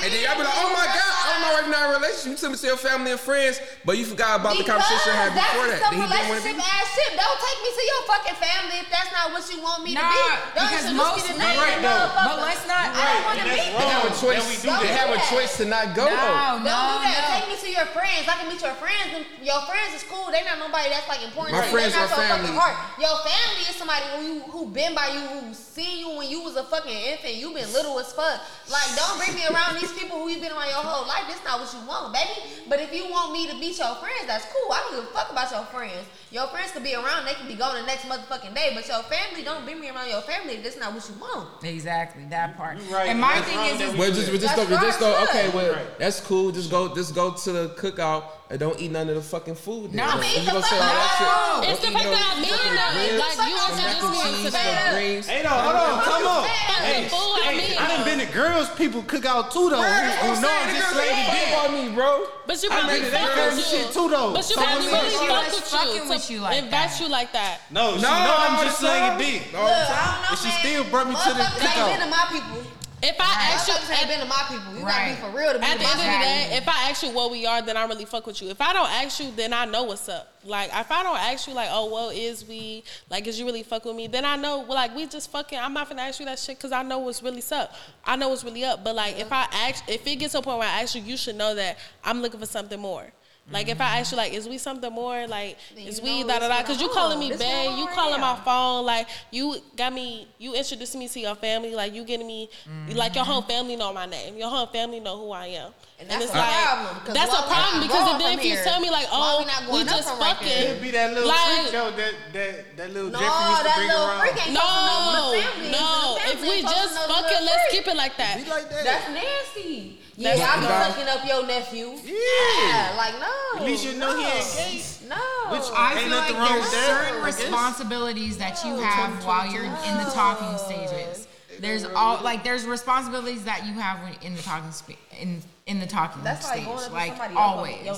And then y'all be like, oh my God, I'm why- not right now in a relationship. You took me to your family and friends, but you forgot about the conversation I had before that. some he didn't want to relationship be. ass shit. Don't take me to your fucking family if that's not what you want me to be. Don't because introduce most me to men- right, though. But let's not- I don't want to and be that's They have a choice. That we do They have a choice to not go. No, though. Don't no, do that. no. Take me to your friends. I can meet your friends. Your friends is cool. They not nobody that's like important. My to you. friends they not are your family. fucking heart. Your family is somebody who you who been by you, who seen you when you was a fucking infant. You been little as fuck. Like don't bring me around these people who you been around your whole life. This not what you want, baby. But if you want me to meet your friends, that's cool. I don't give a fuck about your friends. Your friends could be around. They can be gone the next motherfucking day. But your family, don't bring me around your family. If this not what you want. Exactly that mm, part. You right. And my That's thing wrong is, we Well, just, just That's go, just go. Okay, well, Right. that's cool. Just go, just go to the cookout and don't eat none of the fucking food. No, then. but If eat you the gonna say all that shit, fuck- don't It's the eat fact no that I mean fucking that. Like, you some mac introduced and me cheese, to some greens. Hey, no, hold on, come on. Hey, I hey, mean. I done been to girls people cook out too though. Who, who know I'm just slaying the dick. on me, bro. But you I probably made fuck with you. too though. But you So probably I'm really fuck with you with to you like invite that. you like that. No, she No, know I'm just saying it time. dick. All the Look. I don't know, And she man. still brought me to the Motherfuckers ain't been to my people. If I ask you, Motherfuckers ain't been to my people. You Right. gotta be for real to be At the my end of the people. day, if I ask you what we are, then I really fuck with you. If I don't ask you, then I know what's up. Like if I don't ask you, like, oh well, is we like, is you really fuck with me? Then I know, well, like we just fucking. I'm not gonna ask you that shit because I know what's really up. I know what's really up. But like if I ask, if it gets to a point where I ask you, you should know that I'm looking for something more. Like if I ask you, like, is we something more? Like, Then is we know da da da? what's Because you going calling me This babe, you calling right my phone, like you got me, you introducing me to your family, like you getting me, like your whole family know my name, your whole family know who I am. And that's a problem, 'cause That's why a we problem not because going then if you here? tell me like, Why oh, we not we going up just from right fucking, there? It be that little Like- freak though, that that that little No, Jeffrey used to that bring little around. freak ain't supposed to know who no, the family is. no. If we just to know fucking, let's freak. keep it like that. Be like that. That's nasty. Yeah, That's- I be Nah. sucking up your nephew. Yeah. like no. At least you know he no. ain't gay. No. Which I Ain't feel like wrong there's with certain I responsibilities that you have while you're in the talking stages. There's all like there's responsibilities that you have when in the talking sp- in in the talking That's stage, going up to like somebody always. Your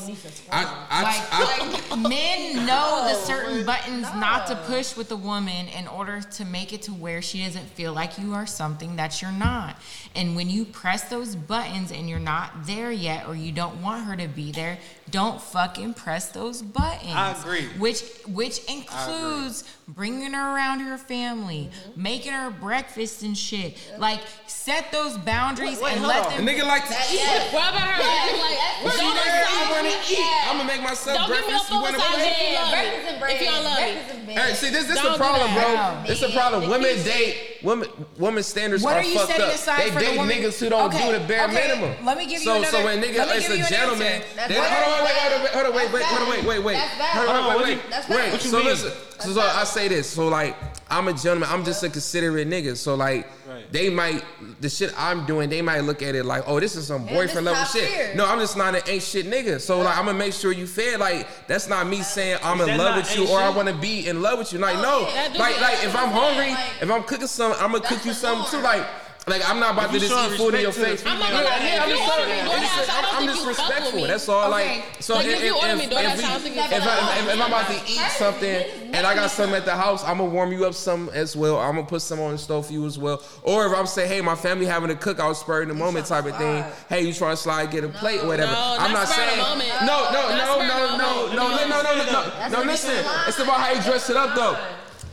I, I, Like, I, like men know the certain No. buttons not to push with a woman in order to make it to where she doesn't feel like you are something that you're not. And when you press those buttons and you're not there yet or you don't want her to be there, don't fucking press those buttons. I agree. Which which includes bringing her around her family, Mm-hmm. making her breakfast and shit. Like set those boundaries Wait, wait, and let on. a them nigga like to eat. Yes. Rub her Yes, like, yes, She don't there, you want to eat. Yeah. I'm gonna make myself Don't give me breakfast. a You want to full play? massage. Yeah, love me. breakfast and bread. If you don't love me. Breakfast. Hey, see, this this Don't the problem, bro. No. This the problem. Women date women. Women standards What are, are you fucked setting up. aside they for the date woman? niggas who don't Okay, do the bare okay, minimum. let me give you so, another- So when nigga is a gentleman, they, hold on, wait, wait, wait, hold on, wait, wait, hold on, wait, wait, wait. That's. Hold on, Hold wait, wait, wait. What you So mean? listen, so, so I say this. So like, I'm a gentleman. I'm just a considerate nigga. So like. They might the shit I'm doing. They might look at it like, oh, this is some boyfriend level shit. tier. No, I'm just not an ain't shit nigga. So like, I'm gonna make sure you fed. Like, that's not me saying I'm Is in love with you ain't or I want to be in love with you. Like, Oh, no, yeah. Like, like if I'm that's what I'm hungry, like, if I'm cooking something, I'm gonna cook you the something too. Like. Like I'm not about If to you just eat food in your face. I'm not gonna lie. Yeah, I'm just order saying, me I'm just- I don't I'm think you fuck with disrespectful. me. That's all. Okay. Like so, Like, if, if you order me if, if, I we- don't think you if, fuck I, with if, me. if I'm about to eat something and I got make something at the house, I'm gonna warm you up some as well. I'm gonna put some on the stove for you as well. Or if I'm saying, hey, my family having a cookout, spur in the moment type of thing. Hey, you trying to slide, get a plate or whatever. I'm not not spur of the saying. No, no, no, no, no, no, no, no, no, no, no. That's No, a listen. It's about how you dress it up though.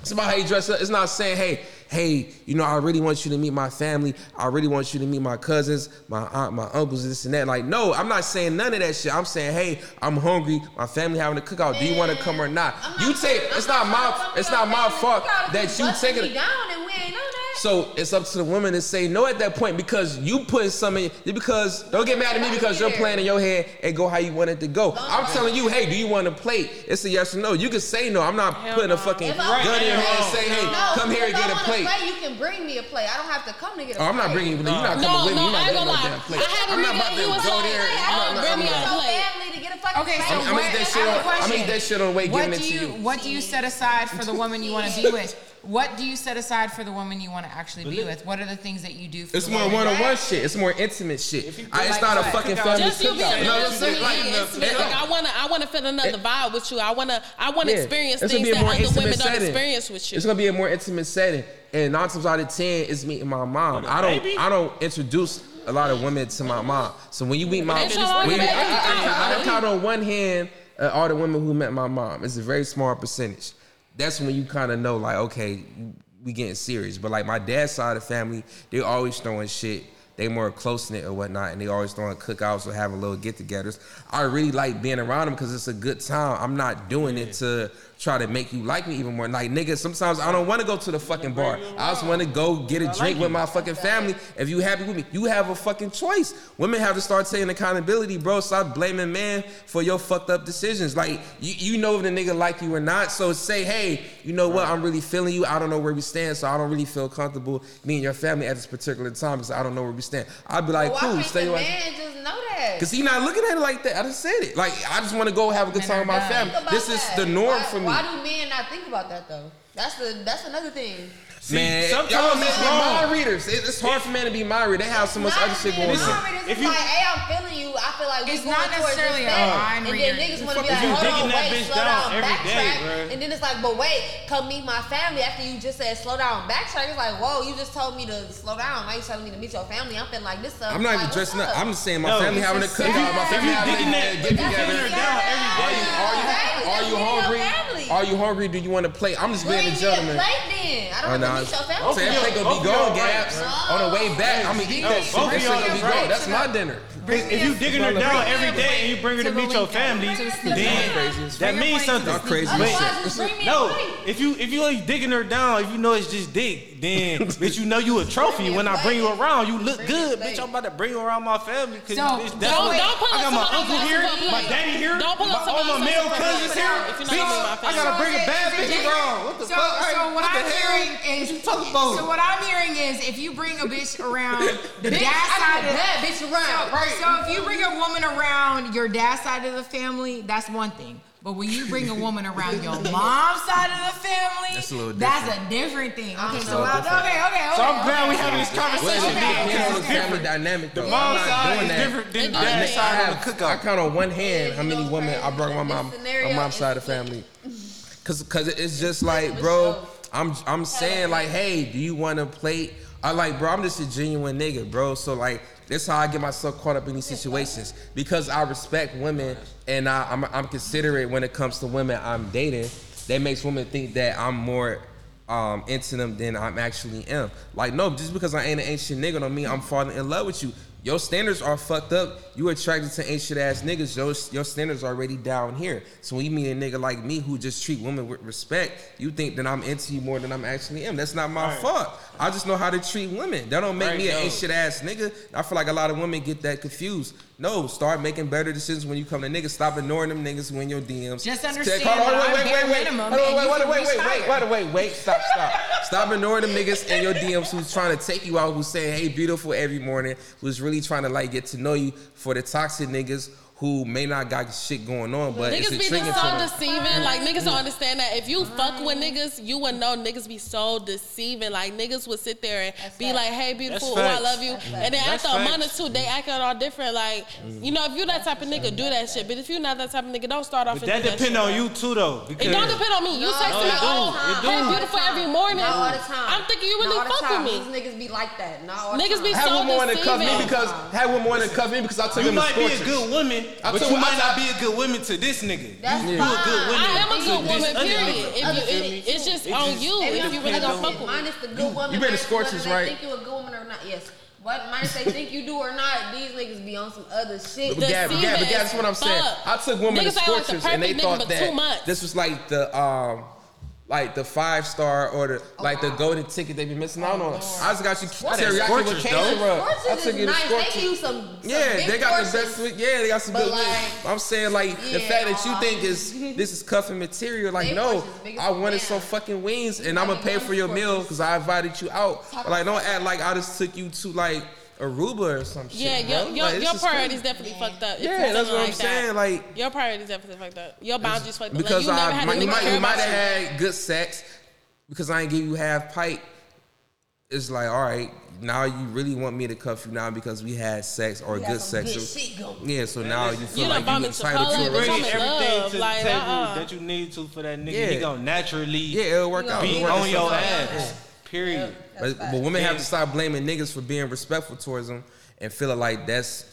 It's about how you dress it up. It's not saying, hey, hey, you know, I really want you to meet my family. I really want you to meet my cousins, my aunt, my uncles, this and that. Like, no, I'm not saying none of that shit. I'm saying, hey, I'm hungry. My family having a cookout. Do you want to come or not? I'm You take. It's not my. It's not my fault that you taking it. down and we ain't know that. So it's up to the woman to say no at that point because you put something because don't get mad at me because you're playing in your head and go how you want it to go. I'm telling you, hey, do you want to play? It's a yes or no. You can say no. I'm not Hell putting a fucking If I- gun in your head and say, hey, No, come here and if I get a wanna plate. Play, you can bring me a plate. I don't have to come to get a Oh, I'm not bringing you. You're not coming No, with me. You're not I getting gonna no lie. damn plate. I had a I'm not about to go there. "Oh, I'm not- bring me a plate. Family to get a fucking Okay, so I'm, I'm what- that shit have a on. I'm gonna eat that shit on the way What giving it do to you you. What do you set aside for the woman you want to be with? What do you set aside for the woman you want to actually be with? What are the things that you do? For It's the more one-on-one shit. It's more intimate shit. I, it's like not a fucking cookout, family Just you being cookout. You know what I'm saying? innocent, Like, intimate. Like I wanna, I wanna feel another vibe with you. I wanna, I wanna Yeah. experience things that other intimate women don't experience with you. It's gonna be a more intimate setting, and nine times out of ten, it's meeting my mom. I don't. I don't introduce a lot of women to my mom. So when you meet my, Ain't y'all when? I, I, I, I count on one hand uh, all the women who met my mom. It's a very small percentage. That's when you kind of know, like, okay, we getting serious. But like my dad's side of the family, they always throwing shit. They more close knit or whatnot, and they always throwing cookouts or having little get-togethers. I really like being around them because it's a good time. I'm not doing it to try to make you like me even more. Like nigga, sometimes I don't want to go to the fucking bar. I just want to go get a drink with my fucking family. If you happy with me, you have a fucking choice. Women have to start taking accountability, bro. Stop blaming man for your fucked up decisions. Like you, you know if the nigga like you or not. So say, hey, you know what? I'm really feeling you. I don't know where we stand, so I don't really feel comfortable me and your family at this particular time because I don't know where we stand. I'd be like, Why cool, stay away. man just know that? Cause he not looking at it like that. I just said it. Like I just want to go have a good time with my family. This is the norm why, for me. Why do men not think about that though? That's the that's another thing. Man, sometimes y'all it's miss wrong. mind readers. It- It's hard for man to be mind reader. They have so much Not other shit going on. mind readers, if you- like, hey, I'm feeling you. I feel like we It's going not necessarily a thing. mind And then niggas want to be like, hold on, wait, slow down down, every day, backtrack. and then it's like, but wait, come meet my family after you just said slow down, backtrack. It's like, whoa, you just told me to slow down. Now you telling me to meet your family. I'm feeling like this stuff. I'm not even dressing up. I'm just saying my family having a just cookout. My If family you having digging a that- get if you digging together. her down every Are you, are are you That's meeting your hungry? Are you hungry? Do you want to play? I'm just being a gentleman. plate then. I Oh, don't no, have to meet your I'm saying family. plate gonna be gone, Gabs. On the way back, I'm gonna eat that shit. both That of shit y'all gonna be gone. That's my dinner. If you digging her down every day and you bring her to To meet your family, out. To the sneaker. then that means something. Y'all crazy sneaker. as Otherwise, shit. just bring me a No, if you if you ain't digging her down, if you know it's just dick, then bitch, you know you a trophy. When I bring you around, you look Bring me a good, bitch. I'm about to bring you around my family because So, bitch, that's don't- what- don't pull I got my uncle here, my daddy here, Don't pull my, all my male cousins here. If you're not Bitch, gonna be my I gotta bring a bad bitch around. What the so, fuck? What the I'm hell? hearing is, What you talking about? so what I'm hearing is, if you bring a bitch around the Bitch, dad side of that bitch around. so, so if you bring a woman around your dad's side of the family, that's one thing. But when you bring a woman around your mom's side of the family, That's a little that's a different thing. Okay, so I- different. okay, okay, okay. So I'm glad we okay, having this conversation. Well, it then, depends on the it's different. dynamic though. The I'm mom side doing is that. different than the do dad that. I side have, of the I count on one hand how many women I brought my mom, scenario my mom's side of the family. Cause, cause it's just like, bro, I'm, I'm saying like, hey, do you want to play? I like, bro, I'm just a genuine nigga, bro. So like, that's how I get myself caught up in these situations because I respect women and I, I'm, I'm considerate when it comes to women I'm dating. That makes women think that I'm more um, into them than I'm actually am. Like, no, just because I ain't an ancient nigga don't mean I'm falling in love with you. Your standards are fucked up. You attracted to ancient ass niggas. Your, your standards are already down here. So when you meet a nigga like me who just treat women with respect, you think that I'm into you more than I'm actually am. That's not my Right. fault. I just know how to treat women. That don't make Right, me an no. ancient ass nigga. I feel like a lot of women get that confused. No, start making better decisions when you come to niggas. Stop ignoring them niggas when your DMs. Just Hold understand on, that wait, I'm wait, bare wait, wait, minimum Hold on, and wait, you wait, can wait, reach wait, wait, higher. wait, wait, wait, stop, stop. Stop ignoring them niggas in your DMs who's trying to take you out, who's saying, hey, beautiful every morning, who's really trying to like get to know you. For the toxic niggas who may not got shit going on, but Niggas it's be just so them. deceiving. Like niggas don't understand that. If you fuck with niggas, you would know niggas be so deceiving. Like niggas would sit there and That's be facts. like, "Hey, beautiful, oh, I love you," That's and then facts. after a month or two, they acting all different. Like, you know, if you that type of nigga, do that shit. But if you not that type of nigga, don't start off. But and that do depend shit, on you too, though. Because It don't depend on me. You No, text no, me, do. oh, hey, Not all the beautiful every morning. Not all the time. I'm thinking you really Not all the fuck time. with me. These niggas be like that. Not all the Niggas be time. Have so one more to cuff me deceiving. because have one more to cuff me because I took you him to school. You might be a good woman, I but you might not be a good woman to this nigga. That's you, fine. you a good woman. I am a good this woman, period. If you, it, it's just It on just- you if you really other don't fuck with me. Minus the good woman. you better to minus Scorchers, right? think you a good woman or not. Yes. What minus they think you do or not, these niggas be on some other shit. But Gab, but Deceiving Gab, but Gab, as that's what I'm saying. fuck. I took women Niggas to act like the Scorchers and they thought but two that this was like the um like the five star or the oh, like the golden ticket they be missing out on. Oh, I just got you Scorchers- teriyaki with Scorchers, queso though. rub. I took is you to nice. They give Scorchers. you some, some Yeah, big they got portions. the best. Sweet, yeah, they got some But good. like- I'm saying like the fact that you aw. think is this is cuffing material. Like no, portions I wanted fuck. some fucking wings and I'm gonna pay for your to meal because I invited you out. But like don't act like I just took you to like Aruba or some shit. Yeah, bro. your Like, your, it's your just priorities crazy. definitely fucked up. Yeah, that's feeling what I'm like saying, That. like- your priorities definitely fucked up. Your boundaries fucked up. Like, because you never I had a might, you might, you might have had good sex because I ain't give you half pipe. It's like, all right, now you really want me to cuff you now because we had sex or good sex. Good So- shit going. yeah, so now you feel You like you me entitled Chipotle, to Bring I'm in relationship. everything love, to like, the table uh-uh. that you need to for that nigga. Yeah. He gonna naturally Yeah, it'll work out. be It'll work on out. your Yeah. ass. Period. But, but women have to stop blaming niggas for being respectful towards them and feeling like that's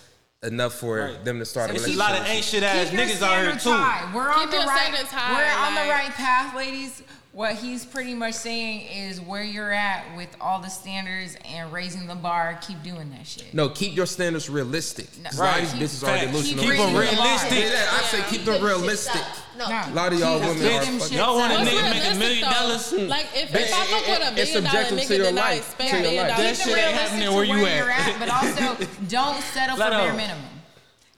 enough for Right. them to start a It's a relationship. lot of ain't shit ass niggas out here too. high. We're on Keep the right. high, We're on the right path, ladies. What he's pretty much saying is where you're at with all the standards and raising the bar. Keep doing that shit. No, keep your standards realistic. 'Cause Right. A lot of these bitches are delusional. Keep 'em raising the bar. realistic. Yeah, I say keep them realistic. No. No. A lot of y'all women them are Y'all want a nigga make a million though? dollars? Like if, But if I it- fuck it- with a million dollar subjective to nigga, your then I life, expect to a your billion life. dollars. That Keep shit it ain't happening where you you're at. at, but also don't settle for bare minimum.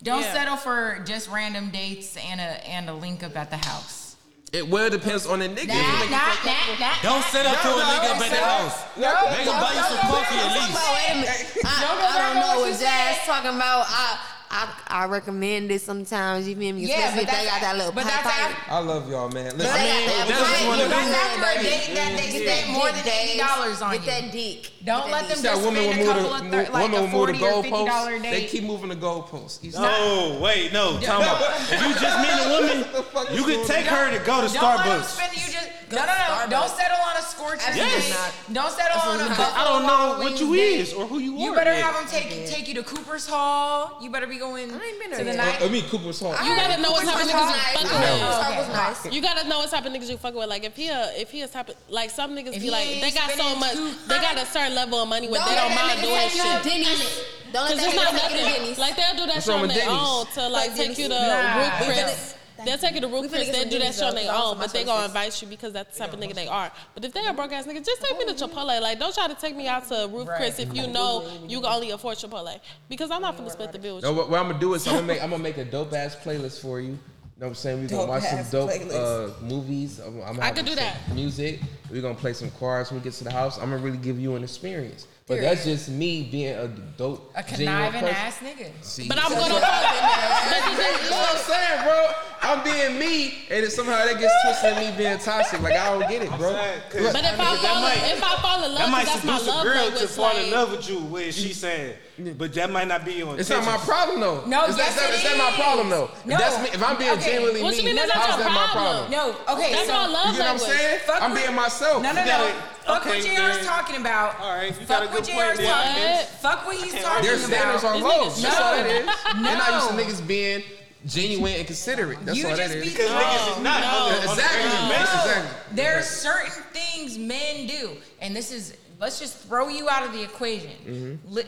Don't settle for just random dates and a and a link up at the house. It well depends on the nigga. Nah, nah, nah, nah. Don't set up to a No, no, nigga up at the house. No, Make him buy you some coffee at least. Wait a minute. I, Don't I don't know what what Jazz talking about. I, I I recommend it sometimes. You feel me? Yeah, Especially but if they got that little but pipe that's pipe. I love y'all, man. Listen, But they got that that's what pipe. you wanna You do. got That's after a date that they Get spent more than eighty dollars on Get you. that dick. Don't let them just spend a couple of thir- like a will move the forty or fifty dollar goalposts. They keep moving the goalposts. No, wait, no. Time out. If you just meet a woman, you is could take her to go to Don't Starbucks. spend. You just Go no, no, no. Don't settle on a scorcher Absolutely date. Don't settle on a Absolutely I don't know what you is or who you are. You better yet. have them take take you to Cooper's Hall. You better be going I ain't been to the yet. night. I mean, Cooper's home. You gotta know what type of niggas you nice. fucking Cooper's with. Hall nice. You gotta know what type of niggas you fucking with. Like if he a, if he is type of like some niggas If be like they got so much they got a certain level of money where they don't mind doing take you to shit. Denny's. Don't let Cause that it's not nigga take you nothing. Like they'll do that What's shit on their own to like take you to Denny's. Ruth Nah. Chris. They'll take you to Ruth Chris. They'll do that Denny's, shit on though, their 'cause I own, but they my gonna choices. invite you because that's the type of nigga they are. But if they a broke ass nigga, just take me to Chipotle. Like don't try to take me out to Ruth Right. Chris if you know you can only afford Chipotle. Because I'm not gonna split the bill with No, you. what, what I'm gonna do is I'm gonna make I'm gonna make a dope ass playlist for you. You know what I'm saying? We're gonna watch some Dope-ass dope playlist. uh, movies. I'm, I'm I having could do that. Music. We're gonna play some cards when we get to the house. I'm gonna really give you an experience. But that's just me being a dope, A conniving person. ass nigga. See? But I'm gonna. what- But the thing That's what I'm saying, bro. I'm being me, and it, somehow that gets twisted in me being toxic. Like I don't get it, bro. saying, 'cause- Look, But if I That fall, might- if I fall in love, That 'cause might that's my seduce a love girl language. to fall in love with you where she's saying, but that might not be your It's not my problem though. No, it's, yes, not, it it's not my problem though. No. If, that's me, if I'm being Okay. genuinely What me, mean that's how's not that my problem? problem? No, okay. That's so, my love You know what I'm saying? Fuck I'm being myself. No, no, no. Gotta- Fuck okay, what JR's talking about. All right, you Fuck got a what good JR's there. talking What? Fuck what he's talking about. Their about. standards are low. That's No. all it is. They're not used to niggas being genuine and considerate. That's You all that just is. be- Because niggas is not No, on the- on the Exactly. regular basis. Exactly. There's certain things men do, and this is let's just throw you out of the equation. Mm-hmm. Li-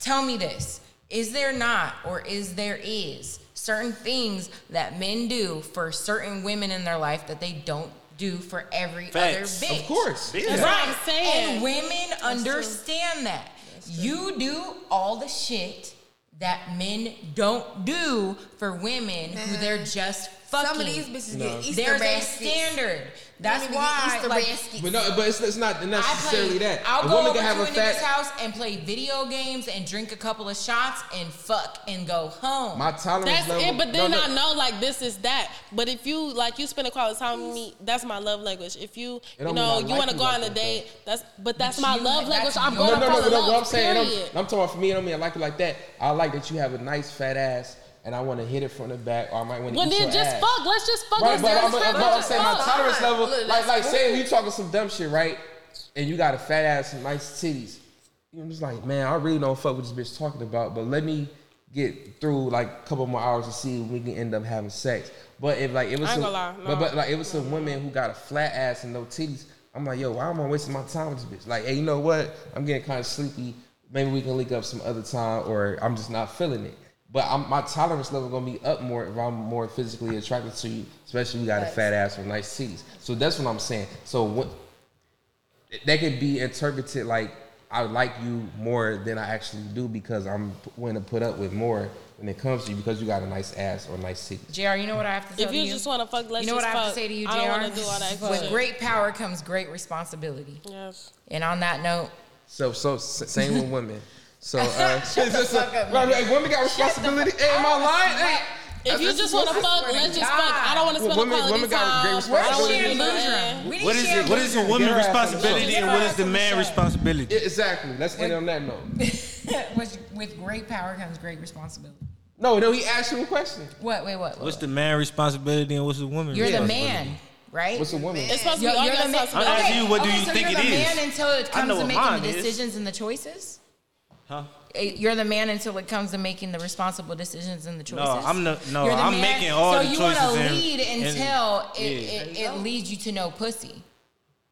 tell me this: Is there not, or is there is certain things that men do for certain women in their life that they don't do for every Facts. other bitch? Of course. Yeah. That's what I'm saying. And women understand that. You do all the shit that men don't do for women who they're just fucking. Some of these bitches get Easter There's a standard. That's why, Easter like, baskets. But no, but it's, it's not I necessarily play, that. I'll a go woman over can have to a a nigga's fat. house and play video games and drink a couple of shots and fuck and go home. My tolerance That's level. it, but then no, no. I know like this is that. But if you like you spend a quality time with me, that's my love language. If you you know you like want to go like on a date, that's but that's But my you- love that's language. I'm your- No, going no, to no, fall but in no, what I'm saying, I period. I'm talking about for me, I don't mean I like it like that. I like that you have a nice fat ass, and I want to hit it from the back, or I might want to get it. Well then just ass. fuck. Let's just fuck. Right, Let's but I'm, just I'm, fuck. I'm Let's saying my tolerance level, Look, like, like, that's say you talking some dumb shit, right? And you got a fat ass and nice titties. You're just like, man, I really don't fuck with this bitch talking about, but let me get through like a couple more hours to see if we can end up having sex. But if like it was, some, lie, no. but but like it was some women who got a flat ass and no titties. I'm like, yo, why am I wasting my time with this bitch? Like, hey, you know what? I'm getting kind of sleepy. Maybe we can link up some other time, or I'm just not feeling it. But I'm, my tolerance level gonna be up more if I'm more physically attracted to you, especially if you got a fat ass with nice titties. So that's what I'm saying. So what that could be interpreted like I like you more than I actually do because I'm willing to put up with more when it comes to you because you got a nice ass or nice titties. JR, you know what I have to tell If you you? just want to fuck, let's you know what just I have to say to you, JR? I don't do all that With great power comes great responsibility. Yes. And on that note, So so same with women. So uh, Shut the it's just a- fuck up, right, women got responsibility. Hey, am I lying? Hey, If you just want to fuck, let's just fuck. I don't want to Well, spend women- quality women got time. great I don't want to Sharon do Boozer's nothing. room? We need What is it? What is a Boozer's woman's Get her ass on the responsibility and what is the Get her ass on the man responsibility? Yeah, exactly. Let's end on that note. with, with great power comes great responsibility. No, no, he asked you a question. What? Wait, what? what? What's the man responsibility and what's the woman You're the man, right? What's a woman? It's supposed to You're, be all you're the man. I'm asking you, what do okay, you so think you're it the is? man until it comes to making mine the is. decisions and the choices. Huh? Eh, You're the man until it comes to making the responsible decisions and the choices. No, I'm the- no, the I'm man- making all so the you wanna and- lead and- until it, yeah. it, it leads you to no pussy.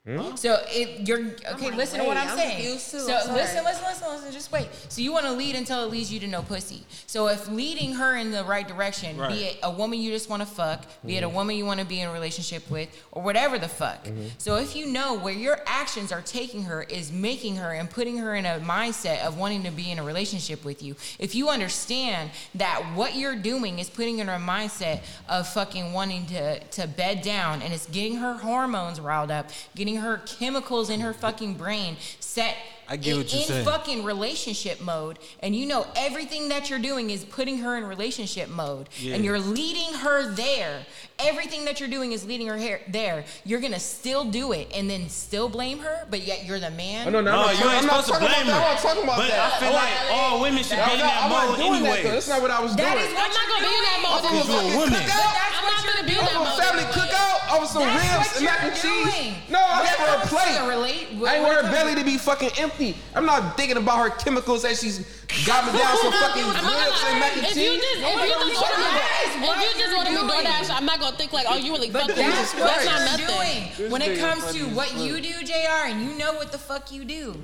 Hmm? So it you're okay. like, listen to what I'm I'm saying. too, So I'm listen, listen, listen, listen. Just wait. So you want to lead until it leads you to no pussy. So if leading her in the right direction, Right. be it a woman you just want to fuck, be Mm-hmm. it a woman you want to be in a relationship with, or whatever the fuck. Mm-hmm. So if you know where your actions are taking her is making her and putting her in a mindset of wanting to be in a relationship with you, if you understand that what you're doing is putting her in a mindset of fucking wanting to to bed down and it's getting her hormones riled up, getting her chemicals in her fucking brain set I get in, what you're in saying. fucking relationship mode and you know everything that you're doing is putting her in relationship mode Yeah. and you're leading her there everything that you're doing is leading her here, there you're gonna still do it and then still blame her but yet you're the man Oh, no, no, No, I'm you talking- ain't I'm not supposed to blame about that. I'm not talking about But that. I feel like all women should No, be in no, that I'm not mode doing that, anyway. That's not what I was That doing. is what I'm not you're gonna be in that mode Off of a Because a woman. cookout. I'm what not gonna be in that mode. family cookout over some ribs and mac and cheese. No, I When gave her a plate. I ain't when want her belly to be fucking empty. I'm not thinking about her chemicals that she's gobbling down some fucking I'm not gonna ribs and mac and lie. If you cheese. if you just no, order me, no. That is if you just you're order. DoorDash, I'm not gonna think like, oh, you really But fucking that's me. what That's not you're nothing. doing. When it nigga comes funny to as what fuck. you do, JR, and you know what the fuck you do.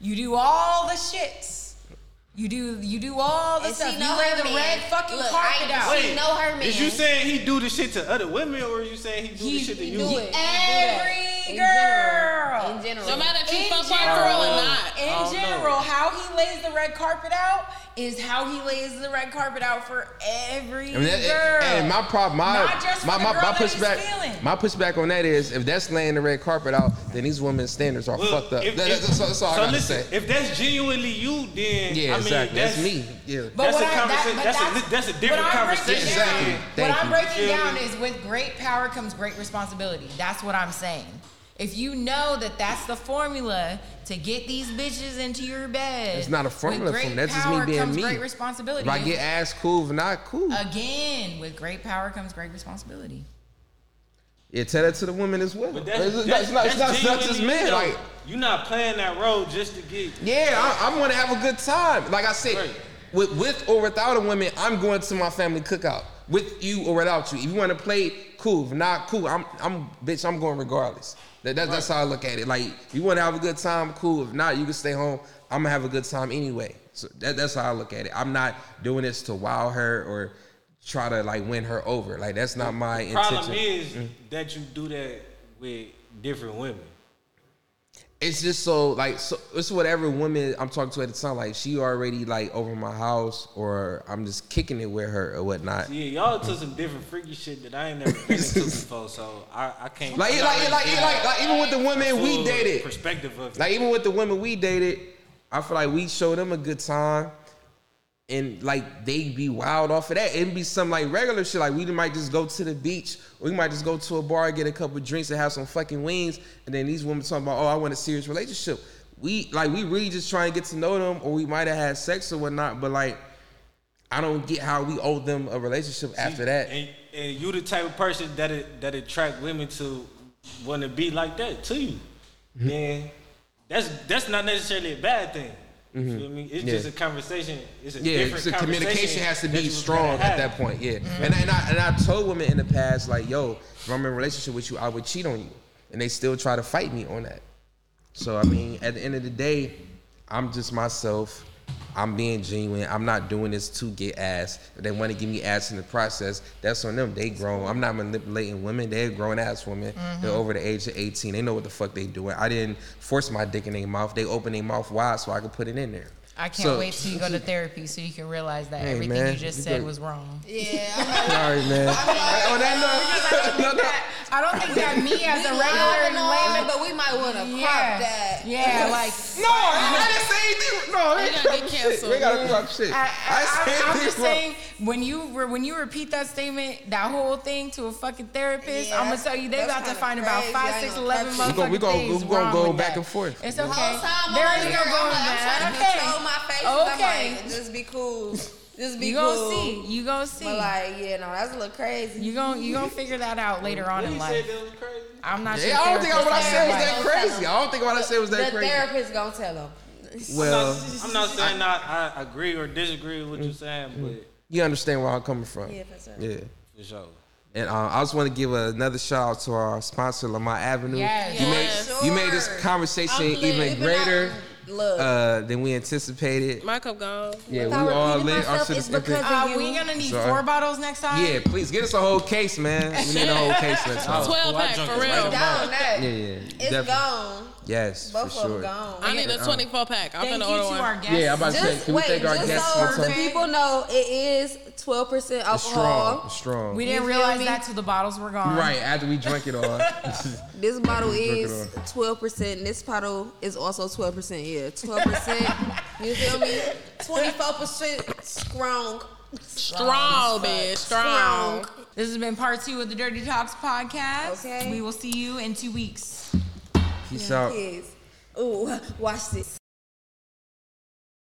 You do all the shits. You do you do all the And stuff. she You know lay her the man. red fucking Look, carpet I- out. She know her man. Is you saying he do the shit to other women or are you saying he do He- the shit to he you? do it. Every In girl. general. In general. No matter if you In fuck my general, girl or not. In general, know. how he lays the red carpet out is how he lays the red carpet out for every I mean, that- girl. and my problem, my Not just my my, my pushback, my pushback on that is if that's laying the red carpet out, then these women's standards are Well, fucked up. if- That- if- that's, that's all I so gotta listen, say. if that's genuinely you, then Yeah, I mean, exactly. That's, that's me. Yeah. But That's what a I- conversation- but that's a- that's a different what I'm breaking conversation. down- Exactly. What Thank I'm breaking Yeah. down is with great power comes great responsibility. That's what I'm saying. If you know that that's the formula to get these bitches into your bed, It's not a with formula for great me. That's just me power being comes me. Great responsibility. If I get asked cool, if not cool. Again, with great power comes great responsibility. yeah, tell that to the women as well. But it's, that's, it's that's, not, it's not, it's not, it's not just men. you, though. Like, you're not playing that role just to get. yeah, I, I want to have a good time. Like I said, Right. with with or without a woman, I'm going to my family cookout with you or without you. If you want to play, cool. If not, cool. I'm I'm bitch. I'm going regardless. That, that, That's how I look at it. Like, if you want to have a good time, cool. If not, you can stay home. I'm gonna have a good time anyway. So that, that's how I look at it. I'm not doing this to wow her or try to like win her over. Like that's not my Problem intention. Problem is that you do that with different women. It's just so like so it's whatever woman I'm talking to at the time. Like she already like over my house, or I'm just kicking it with her or whatnot. Yeah, y'all took some different freaky shit that I ain't never been into before, so I, I can't. Like I'm like like like, like, even with the women we dated, Perspective of it. like even with the women we dated, I feel like we showed them a good time. And like they be wild off of that. It'd be some like regular shit. Like we might just go to the beach, or we might just go to a bar, get a couple drinks, and have some fucking wings. And then these women talking about, oh, I want a serious relationship. We like we really just try and get to know them, or we might have had sex or whatnot. But like, I don't get how we owe them a relationship after that. And, and you the type of person that it, that attract women to want to be like that to you. Mm-hmm. Then that's that's not necessarily a bad thing. You feel me? It's Mm-hmm. Yeah. just a conversation. It's a Yeah, different so conversation communication has to be strong at that point. Yeah, and, and I and I told women in the past like, yo, if I'm in a relationship with you, I would cheat on you, and they still try to fight me on that. So I mean, at the end of the day, I'm just myself. I'm being genuine. I'm not doing this to get ass. If they want to give me ass in the process, that's on them. They grown. I'm not manipulating women. They're grown ass women. Mm-hmm. They're over the age of 18. They know what the fuck they doing. I didn't force my dick in their mouth. They open their mouth wide so I could put it in there. I can't So- wait till you go to therapy so you can realize that Hey, everything man, you just you said good. was wrong. Yeah, Sorry, man. On oh, that note, no, no. I don't think that me as a we love regular and all, layman, but we might want to Yeah. crop that. Yeah, like No, I didn't say anything. No, You gotta get canceled. We gotta talk shit. I, I, said I, am just wrong. saying when you re- when you repeat that statement, that whole thing to a fucking therapist, Yeah, I'm gonna tell you they that's about to kinda find about crazy. five, I six, ain't gonna eleven touch it. motherfucking We gon- we gon- things we gon' wrong go back that. and forth. It's The okay. whole time there I'm ain't here, no going I'm, like, I'm back. to Okay. my face. Okay. I'm just be cool. Just be You cool. gonna see. You gonna see. But like, yeah, no, that's a little crazy. You gon' you gonna figure that out later on in life. said that was crazy? I'm not Yeah, sure. I don't think what I said was that crazy. I don't think what I said was that the crazy. The therapist gonna tell them. Well, I'm not saying I, I agree or disagree with what you're saying, but you understand where I'm coming from. Yeah, for sure. Yeah. for sure. And um, I just want to give another shout out to our sponsor, Lamar Avenue. Yes. You Yes. made you made this conversation I'm even greater Look, uh, than we anticipated. My cup gone. Yeah, we all repeating lit. Our myself, shit it's is because- Uh, you. we gonna need Sorry. four bottles next time. Yeah, please get us a whole case, man. We need a whole case next time. Twelve Oh, I pack for it right real. down that. Yeah, yeah. It's definitely. gone. Yes, Both for sure. gone. I need a twenty four pack. I'm Thank finna you order to one. our guests. Yeah, I'm about to say, Just can we wait, our just guests so one the people know, it is twelve percent It's strong. It's strong. We didn't You realize me? that till the bottles were gone. right after we drank it all. This bottle is twelve percent. This bottle is also twelve percent. Yeah, twelve percent. You feel me? Twenty four percent strong. Strong, bitch. Strong. This has been part two of the Dirty Talks podcast. Okay. We will see you in two weeks. Peace out. Yes. Ooh, watch this.